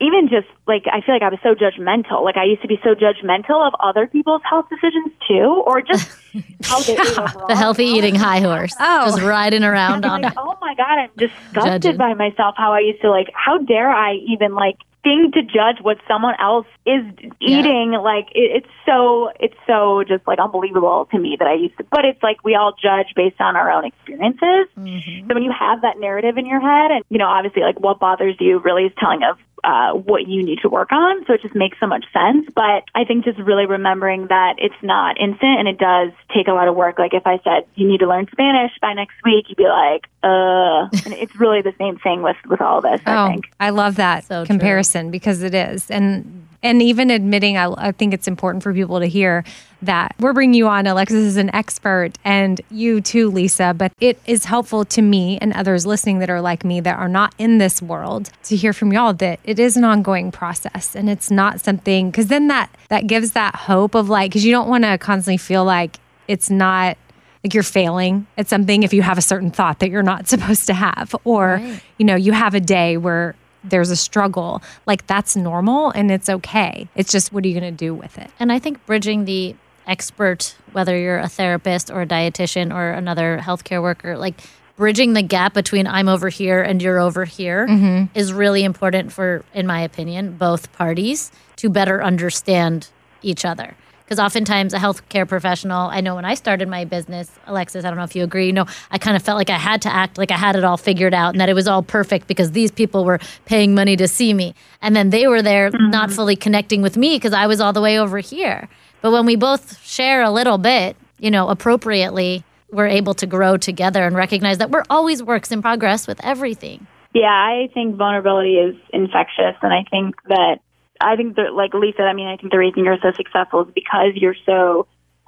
even just like I feel like I was so judgmental. Like I used to be so judgmental of other people's health decisions too, or just how they overall. The healthy eating high horse. Oh. Just riding around on like, oh my god, I'm disgusted Judging. by myself. How I used to like. How dare I even like think to judge what someone else is eating? Like it, it's so it's so just like unbelievable to me that I used to. But it's like we all judge based on our own experiences. Mm-hmm. So when you have that narrative in your head, and you know, obviously, like what bothers you really is telling of uh, what you need to work on. So it just makes so much sense. But I think just really remembering that it's not instant and it does take a lot of work. Like if I said you need to learn Spanish by next week, you'd be like, uh, and it's really the same thing with with all this. I Oh, think. I love that So true. comparison because it is. And and even admitting, I, I think it's important for people to hear that we're bringing you on. Alexis is an expert, and you too, Lisa. But it is helpful to me and others listening that are like me that are not in this world to hear from y'all that it is an ongoing process, and it's not something because then that that gives that hope of like because you don't want to constantly feel like it's not like you're failing at something if you have a certain thought that you're not supposed to have. Or you know you have a day where there's a struggle. Like that's normal and it's okay. It's just what are you going to do with it? And I think bridging the expert, whether you're a therapist or a dietitian or another healthcare worker, like bridging the gap between I'm over here and you're over here mm-hmm. is really important for, in my opinion, both parties to better understand each other. Because oftentimes a healthcare professional, I know when I started my business, Alexis, I don't know if you agree, you know, I kind of felt like I had to act like I had it all figured out and that it was all perfect because these people were paying money to see me. And then they were there mm-hmm. not fully connecting with me because I was all the way over here. But when we both share a little bit, you know, appropriately, we're able to grow together and recognize that we're always works in progress with everything. Yeah, I think vulnerability is infectious, and I think that I think that like Lisa, I mean, I think the reason you're so successful is because you're so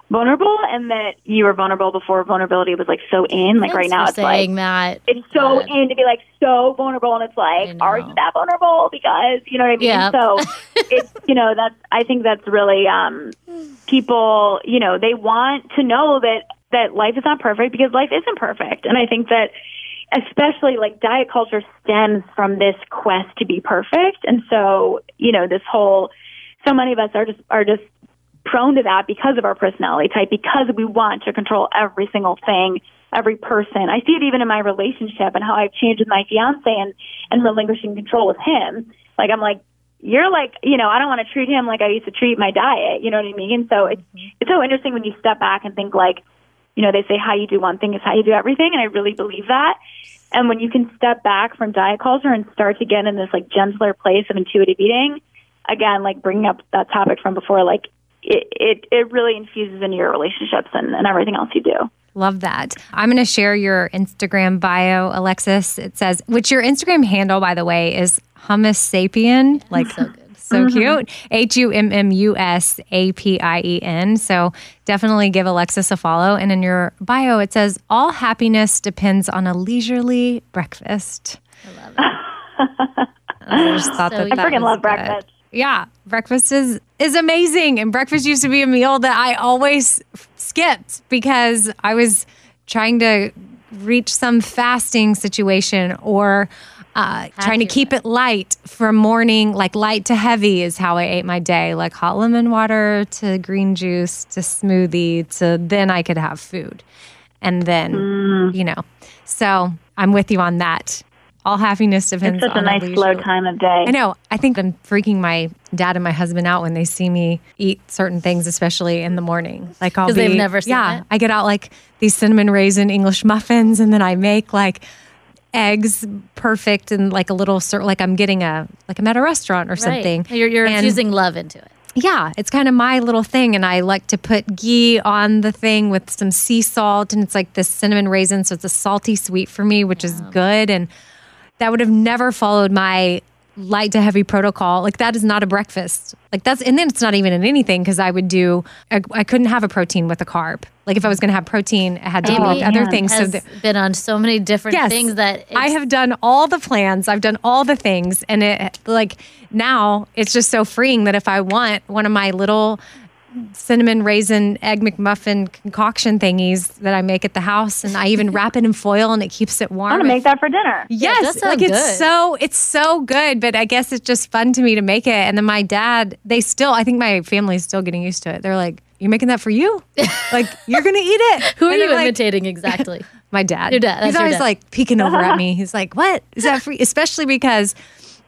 vulnerable, and that you were vulnerable before vulnerability was like so in. Like right now, it's like that. it's so God. in to be like so vulnerable and it's like are you that vulnerable because you know what i mean Yeah. so it's you know that's i think that's really um people you know they want to know that that life is not perfect because life isn't perfect and i think that especially like diet culture stems from this quest to be perfect and so you know this whole so many of us are just are just prone to that because of our personality type, because we want to control every single thing, every person. I see it even in my relationship and how I've changed with my fiance and, and relinquishing control with him. Like, I'm like, you're like, you know, I don't want to treat him like I used to treat my diet. You know what I mean? So it's, mm-hmm. it's so interesting when you step back and think like, you know, they say how you do one thing is how you do everything. And I really believe that. And when you can step back from diet culture and start to get in this like gentler place of intuitive eating, again, like bringing up that topic from before, like it, it, it really infuses into your relationships and, and everything else you do. Love that. I'm going to share your Instagram bio, Alexis. It says, which your Instagram handle, by the way, is Hummusapien. Like, so good. So mm-hmm. cute. H U M M U S A P I E N. So definitely give Alexis a follow. And in your bio, it says, all happiness depends on a leisurely breakfast. I love it. I just thought So that I freaking love good. breakfast. Yeah, breakfast is is amazing, and breakfast used to be a meal that I always skipped because I was trying to reach some fasting situation or uh, trying to keep it light from morning, like light to heavy is how I ate my day, like hot lemon water to green juice to smoothie to then I could have food, and then Mm. you know. So I'm with you on that. All happiness depends It's such a nice slow time of day. I know. I think I'm freaking my dad and my husband out when they see me eat certain things, especially in the morning. Like I'll be, they've never seen yeah, it. I get out like these cinnamon raisin English muffins, and then I make like eggs perfect and like a little cir- like I'm getting a like I'm at a restaurant or something. Right. You're, you're And- infusing love into it. yeah, it's kind of my little thing. And I like to put ghee on the thing with some sea salt. And it's like this cinnamon raisin. So it's a salty sweet for me, which is good. And that would have never followed my light to heavy protocol. Like that is not a breakfast. Like that's, and then it's not even in anything because I would do, I, I couldn't have a protein with a carb. Like if I was going to have protein, i had to be with other things. So that, been on so many different Yes. things that I have done all the plans. I've done all the things, and it like now it's just so freeing that if I want one of my little cinnamon raisin egg McMuffin concoction thingies that I make at the house, and I even wrap it in foil and it keeps it warm. I'm gonna make that for dinner. Yes, does sound like it's good. so it's so good, but I guess it's just fun to me to make it. And then my dad, they still, I think my family's still getting used to it. They're like, "You're making that for you? like you're gonna eat it?" Who are you like, imitating exactly? my dad. Your dad, He's always dad. like peeking over at me. He's like, "What is that for?" Especially because,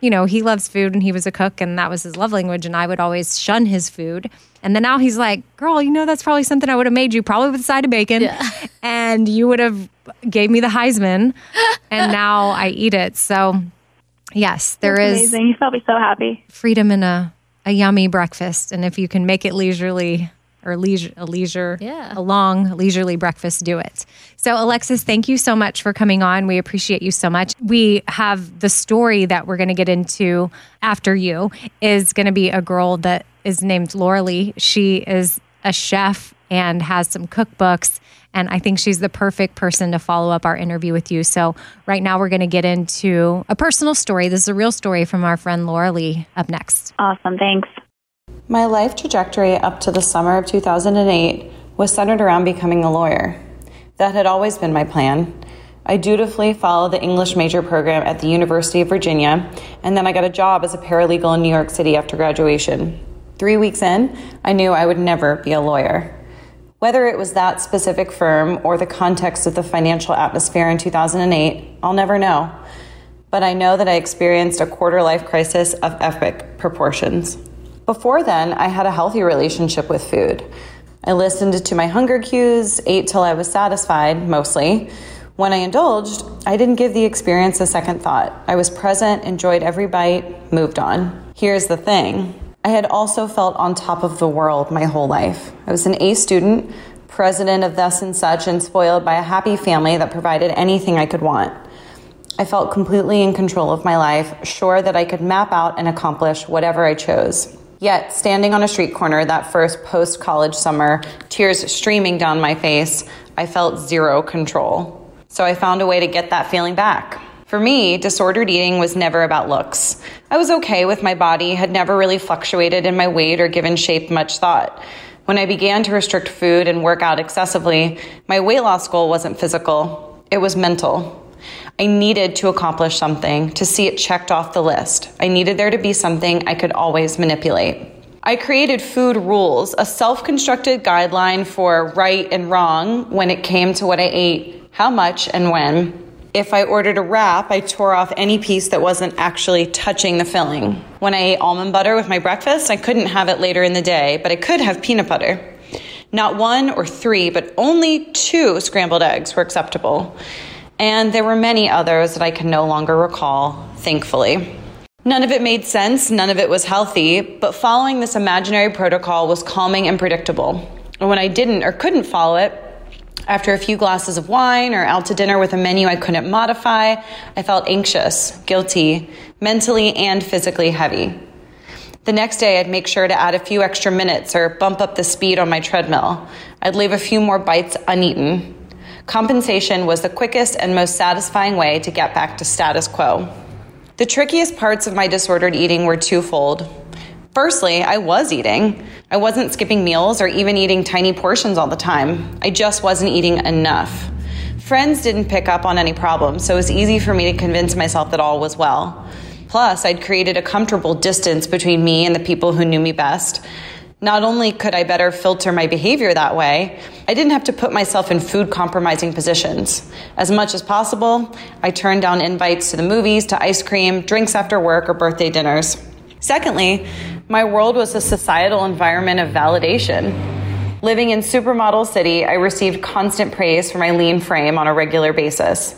you know, he loves food and he was a cook and that was his love language, and I would always shun his food. And then now he's like, "Girl, you know that's probably something I would have made you, probably with a side of bacon, Yeah. and you would have gave me the Heisman, and now I eat it." So, yes, there That's is amazing. You felt me so happy. freedom in a a yummy breakfast, and if you can make it leisurely or leisure a leisure Yeah. a long leisurely breakfast do it so alexis thank you so much for coming on we appreciate you so much we have the story that we're going to get into after you is going to be a girl that is named laura lea she is a chef and has some cookbooks and I think she's the perfect person to follow up our interview with you. So, right now, we're going to get into a personal story. This is a real story from our friend Laura Lea up next. Awesome. Thanks. My life trajectory up to the summer of 2008 was centered around becoming a lawyer. That had always been my plan. I dutifully followed the English major program at the University of Virginia, and then I got a job as a paralegal in New York City after graduation. Three weeks in, I knew I would never be a lawyer. Whether it was that specific firm or the context of the financial atmosphere in 2008, I'll never know. But I know that I experienced a quarter life crisis of epic proportions. Before then, I had a healthy relationship with food. I listened to my hunger cues, ate till I was satisfied, mostly. When I indulged, I didn't give the experience a second thought. I was present, enjoyed every bite, moved on. Here's the thing I had also felt on top of the world my whole life. I was an A student, president of thus and such, and spoiled by a happy family that provided anything I could want. I felt completely in control of my life, sure that I could map out and accomplish whatever I chose. Yet, standing on a street corner that first post college summer, tears streaming down my face, I felt zero control. So I found a way to get that feeling back. For me, disordered eating was never about looks. I was okay with my body, had never really fluctuated in my weight or given shape much thought. When I began to restrict food and work out excessively, my weight loss goal wasn't physical, it was mental. I needed to accomplish something, to see it checked off the list. I needed there to be something I could always manipulate. I created food rules, a self constructed guideline for right and wrong when it came to what I ate, how much, and when. If I ordered a wrap, I tore off any piece that wasn't actually touching the filling. When I ate almond butter with my breakfast, I couldn't have it later in the day, but I could have peanut butter. Not one or three, but only two scrambled eggs were acceptable. And there were many others that I can no longer recall, thankfully. None of it made sense, none of it was healthy, but following this imaginary protocol was calming and predictable. And when I didn't or couldn't follow it, after a few glasses of wine or out to dinner with a menu I couldn't modify, I felt anxious, guilty, mentally and physically heavy. The next day, I'd make sure to add a few extra minutes or bump up the speed on my treadmill. I'd leave a few more bites uneaten. Compensation was the quickest and most satisfying way to get back to status quo. The trickiest parts of my disordered eating were twofold. Firstly, I was eating. I wasn't skipping meals or even eating tiny portions all the time. I just wasn't eating enough. Friends didn't pick up on any problems, so it was easy for me to convince myself that all was well. Plus, I'd created a comfortable distance between me and the people who knew me best. Not only could I better filter my behavior that way, I didn't have to put myself in food compromising positions. As much as possible, I turned down invites to the movies, to ice cream, drinks after work, or birthday dinners. Secondly, my world was a societal environment of validation. Living in Supermodel City, I received constant praise for my lean frame on a regular basis.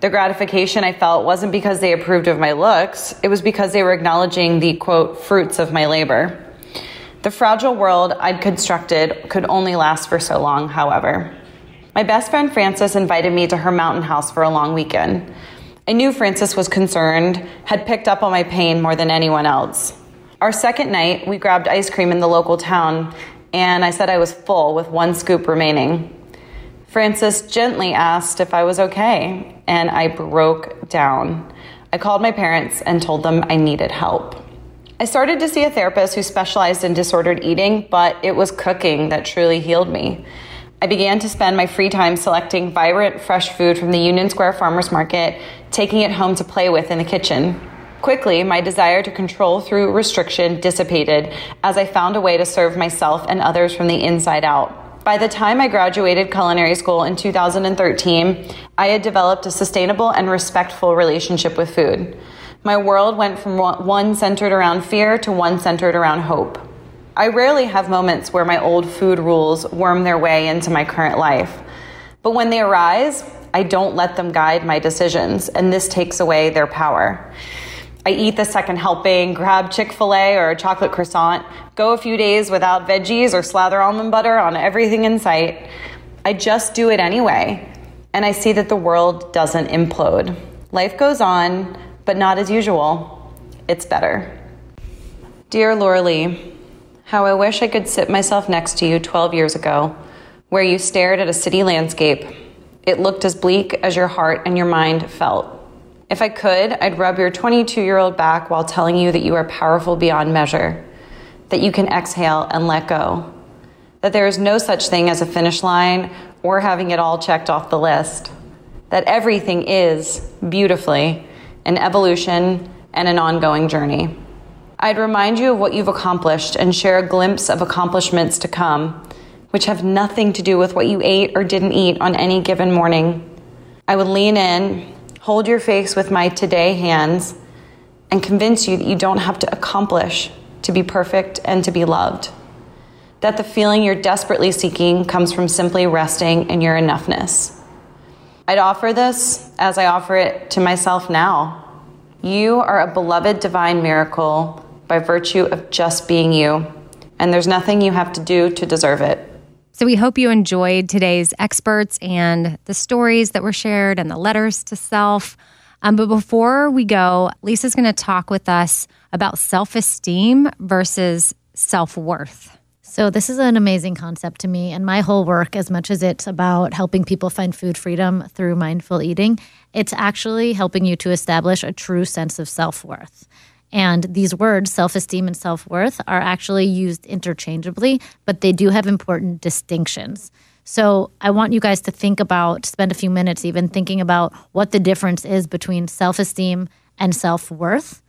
The gratification I felt wasn't because they approved of my looks, it was because they were acknowledging the quote, fruits of my labor. The fragile world I'd constructed could only last for so long, however. My best friend Frances invited me to her mountain house for a long weekend. I knew Frances was concerned, had picked up on my pain more than anyone else. Our second night, we grabbed ice cream in the local town, and I said I was full with one scoop remaining. Frances gently asked if I was okay, and I broke down. I called my parents and told them I needed help. I started to see a therapist who specialized in disordered eating, but it was cooking that truly healed me. I began to spend my free time selecting vibrant, fresh food from the Union Square Farmers Market, taking it home to play with in the kitchen. Quickly, my desire to control through restriction dissipated as I found a way to serve myself and others from the inside out. By the time I graduated culinary school in 2013, I had developed a sustainable and respectful relationship with food. My world went from one centered around fear to one centered around hope. I rarely have moments where my old food rules worm their way into my current life. But when they arise, I don't let them guide my decisions, and this takes away their power. I eat the second helping, grab Chick fil A or a chocolate croissant, go a few days without veggies or slather almond butter on everything in sight. I just do it anyway, and I see that the world doesn't implode. Life goes on, but not as usual. It's better. Dear Laura Lea, how I wish I could sit myself next to you 12 years ago, where you stared at a city landscape. It looked as bleak as your heart and your mind felt. If I could, I'd rub your 22 year old back while telling you that you are powerful beyond measure, that you can exhale and let go, that there is no such thing as a finish line or having it all checked off the list, that everything is, beautifully, an evolution and an ongoing journey. I'd remind you of what you've accomplished and share a glimpse of accomplishments to come, which have nothing to do with what you ate or didn't eat on any given morning. I would lean in, hold your face with my today hands, and convince you that you don't have to accomplish to be perfect and to be loved. That the feeling you're desperately seeking comes from simply resting in your enoughness. I'd offer this as I offer it to myself now. You are a beloved divine miracle by virtue of just being you. And there's nothing you have to do to deserve it. So we hope you enjoyed today's experts and the stories that were shared and the letters to self. Um, but before we go, Lisa's going to talk with us about self esteem versus self worth. So, this is an amazing concept to me. And my whole work, as much as it's about helping people find food freedom through mindful eating, it's actually helping you to establish a true sense of self worth. And these words, self esteem and self worth, are actually used interchangeably, but they do have important distinctions. So I want you guys to think about, spend a few minutes even thinking about what the difference is between self esteem and self worth.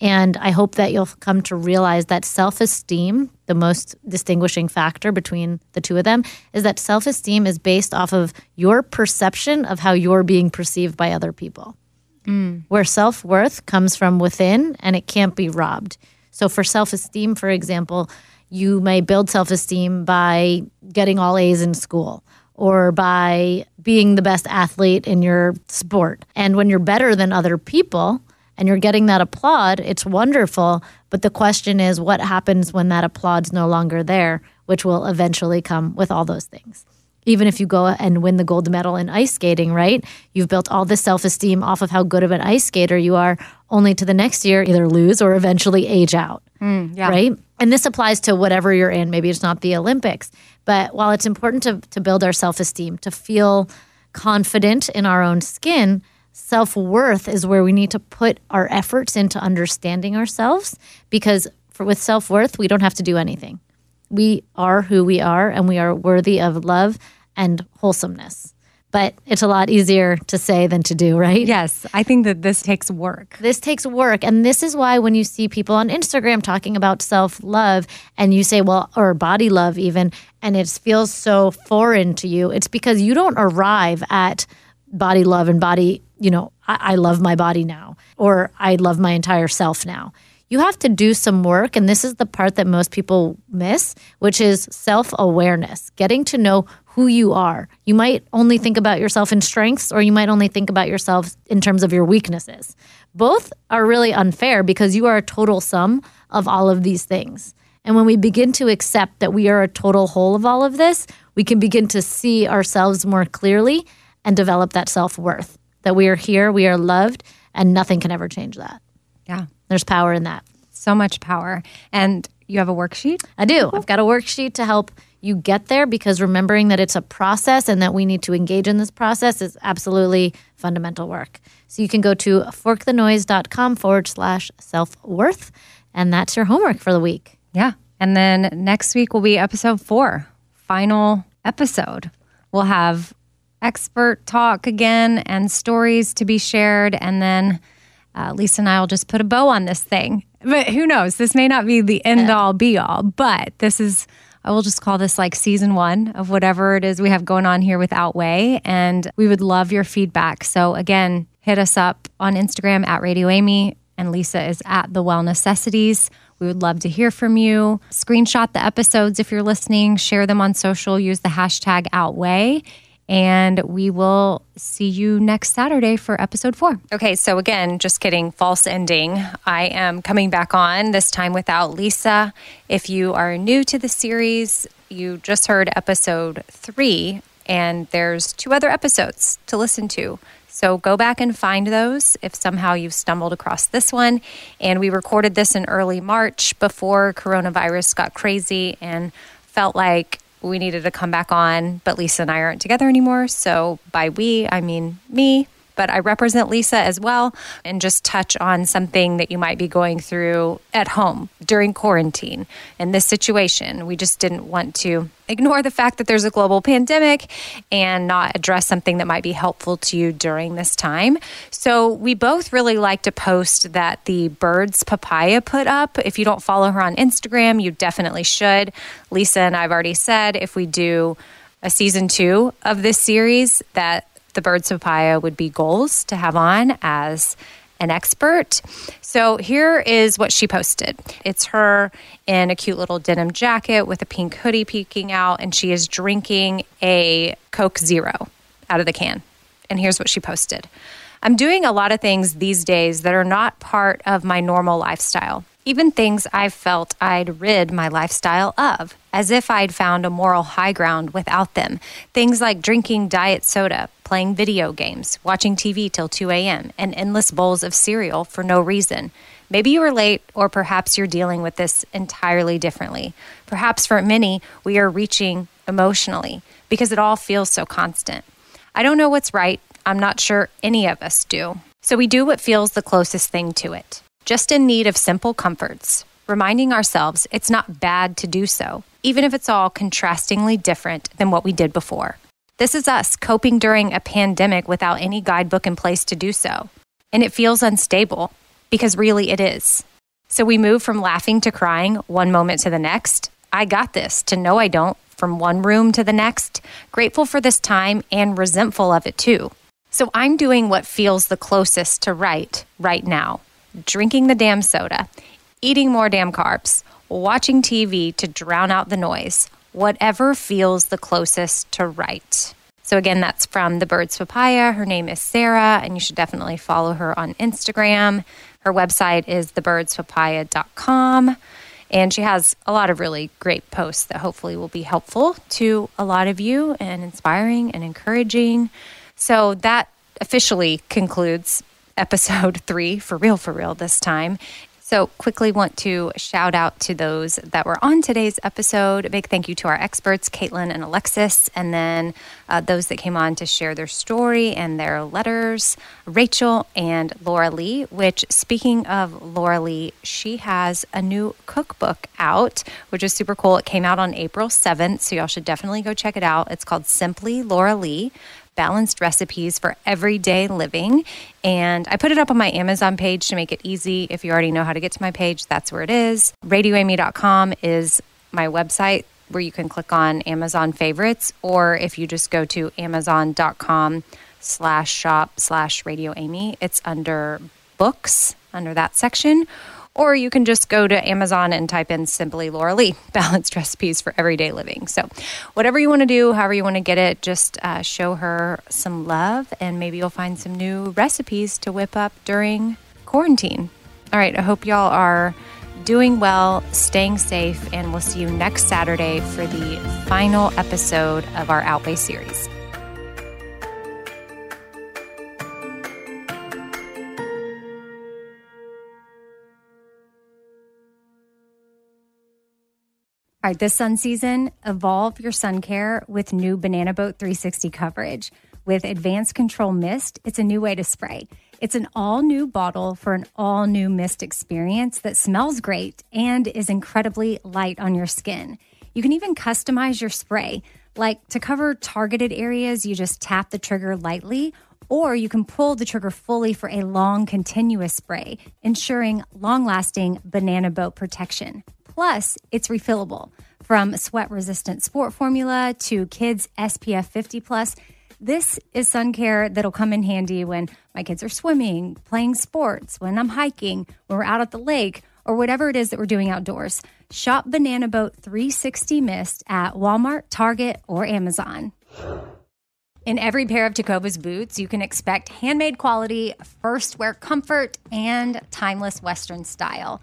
And I hope that you'll come to realize that self esteem, the most distinguishing factor between the two of them, is that self esteem is based off of your perception of how you're being perceived by other people mm. where self worth comes from within and it can't be robbed. So, for self esteem, for example, you may build self esteem by getting all A's in school or by being the best athlete in your sport. And when you're better than other people and you're getting that applaud, it's wonderful. But the question is, what happens when that applaud's no longer there, which will eventually come with all those things even if you go and win the gold medal in ice skating, right? You've built all this self esteem off of how good of an ice skater you are, only to the next year either lose or eventually age out. Mm, yeah. Right? And this applies to whatever you're in. Maybe it's not the Olympics. But while it's important to, to build our self esteem, to feel confident in our own skin, self worth is where we need to put our efforts into understanding ourselves because for, with self worth, we don't have to do anything we are who we are and we are worthy of love and wholesomeness. But it's a lot easier to say than to do, right? Yes. I think that this takes work. This takes work. And this is why when you see people on Instagram talking about self love and you say, well, or body love even, and it feels so foreign to you, it's because you don't arrive at body love and body, you know, I, I love my body now, or I love my entire self now you have to do some work. And this is the part that most people miss, which is self awareness, getting to know who you are. You might only think about yourself in strengths, or you might only think about yourself in terms of your weaknesses. Both are really unfair because you are a total sum of all of these things. And when we begin to accept that we are a total whole of all of this, we can begin to see ourselves more clearly and develop that self worth that we are here, we are loved, and nothing can ever change that. Yeah. There's power in that. So much power. And you have a worksheet? I do. I've got a worksheet to help you get there because remembering that it's a process and that we need to engage in this process is absolutely fundamental work. So you can go to forkthenoise.com forward slash self worth And that's your homework for the week. Yeah. And then next week will be episode four, final episode. We'll have expert talk again and stories to be shared. And then uh, Lisa and I will just put a bow on this thing. But who knows? This may not be the end all be all, but this is, I will just call this like season one of whatever it is we have going on here with Outweigh. And we would love your feedback. So again, hit us up on Instagram at Radio Amy. And Lisa is at The Well Necessities. We would love to hear from you. Screenshot the episodes if you're listening, share them on social, use the hashtag Outweigh. And we will see you next Saturday for episode four. Okay, so again, just kidding, false ending. I am coming back on, this time without Lisa. If you are new to the series, you just heard episode three, and there's two other episodes to listen to. So go back and find those if somehow you've stumbled across this one. And we recorded this in early March before coronavirus got crazy and felt like we needed to come back on, but Lisa and I aren't together anymore. So by we, I mean me. But I represent Lisa as well and just touch on something that you might be going through at home during quarantine in this situation. We just didn't want to ignore the fact that there's a global pandemic and not address something that might be helpful to you during this time. So, we both really like to post that the birds papaya put up. If you don't follow her on Instagram, you definitely should. Lisa and I've already said if we do a season two of this series, that the birds papaya would be goals to have on as an expert. So here is what she posted. It's her in a cute little denim jacket with a pink hoodie peeking out, and she is drinking a Coke Zero out of the can. And here's what she posted I'm doing a lot of things these days that are not part of my normal lifestyle. Even things I've felt I'd rid my lifestyle of, as if I'd found a moral high ground without them. Things like drinking diet soda, playing video games, watching TV till 2 a.m., and endless bowls of cereal for no reason. Maybe you relate, or perhaps you're dealing with this entirely differently. Perhaps for many, we are reaching emotionally because it all feels so constant. I don't know what's right. I'm not sure any of us do. So we do what feels the closest thing to it just in need of simple comforts, reminding ourselves it's not bad to do so, even if it's all contrastingly different than what we did before. This is us coping during a pandemic without any guidebook in place to do so. And it feels unstable because really it is. So we move from laughing to crying one moment to the next. I got this to no, I don't, from one room to the next, grateful for this time and resentful of it too. So I'm doing what feels the closest to right right now drinking the damn soda, eating more damn carbs, watching TV to drown out the noise, whatever feels the closest to right. So, again, that's from The Birds Papaya. Her name is Sarah, and you should definitely follow her on Instagram. Her website is thebirdspapaya.com. And she has a lot of really great posts that hopefully will be helpful to a lot of you and inspiring and encouraging. So, that officially concludes episode three, for real, for real this time. So, quickly want to shout out to those that were on today's episode. A big thank you to our experts, Caitlin and Alexis, and then uh, those that came on to share their story and their letters, Rachel and Laura Lea. Which, speaking of Laura Lea, she has a new cookbook out, which is super cool. It came out on April 7th, so y'all should definitely go check it out. It's called Simply Laura Lea balanced recipes for everyday living. And I put it up on my Amazon page to make it easy. If you already know how to get to my page, that's where it is. RadioAmy.com is my website where you can click on Amazon favorites, or if you just go to Amazon.com slash shop slash Radio Amy, it's under books under that section or you can just go to Amazon and type in simply Laura Lea balanced recipes for everyday living. So, whatever you want to do, however you want to get it, just uh, show her some love and maybe you'll find some new recipes to whip up during quarantine. All right, I hope y'all are doing well, staying safe, and we'll see you next Saturday for the final episode of our Outweigh series. All right, this sun season, evolve your sun care with new Banana Boat 360 coverage. With Advanced Control Mist, it's a new way to spray. It's an all new bottle for an all new mist experience that smells great and is incredibly light on your skin. You can even customize your spray. Like to cover targeted areas, you just tap the trigger lightly, or you can pull the trigger fully for a long, continuous spray, ensuring long lasting banana boat protection. Plus, it's refillable. From sweat resistant sport formula to kids SPF 50 plus, this is sun care that'll come in handy when my kids are swimming, playing sports, when I'm hiking, when we're out at the lake, or whatever it is that we're doing outdoors. Shop Banana Boat 360 Mist at Walmart, Target, or Amazon. In every pair of Tecovas boots, you can expect handmade quality, first wear comfort, and timeless Western style.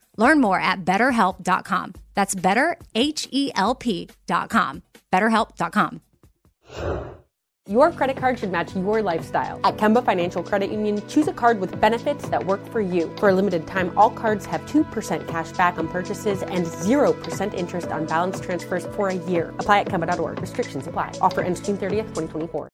Learn more at betterhelp.com. That's betterhelp.com. BetterHelp.com. Your credit card should match your lifestyle. At Kemba Financial Credit Union, choose a card with benefits that work for you. For a limited time, all cards have 2% cash back on purchases and 0% interest on balance transfers for a year. Apply at Kemba.org. Restrictions apply. Offer ends June 30th, 2024.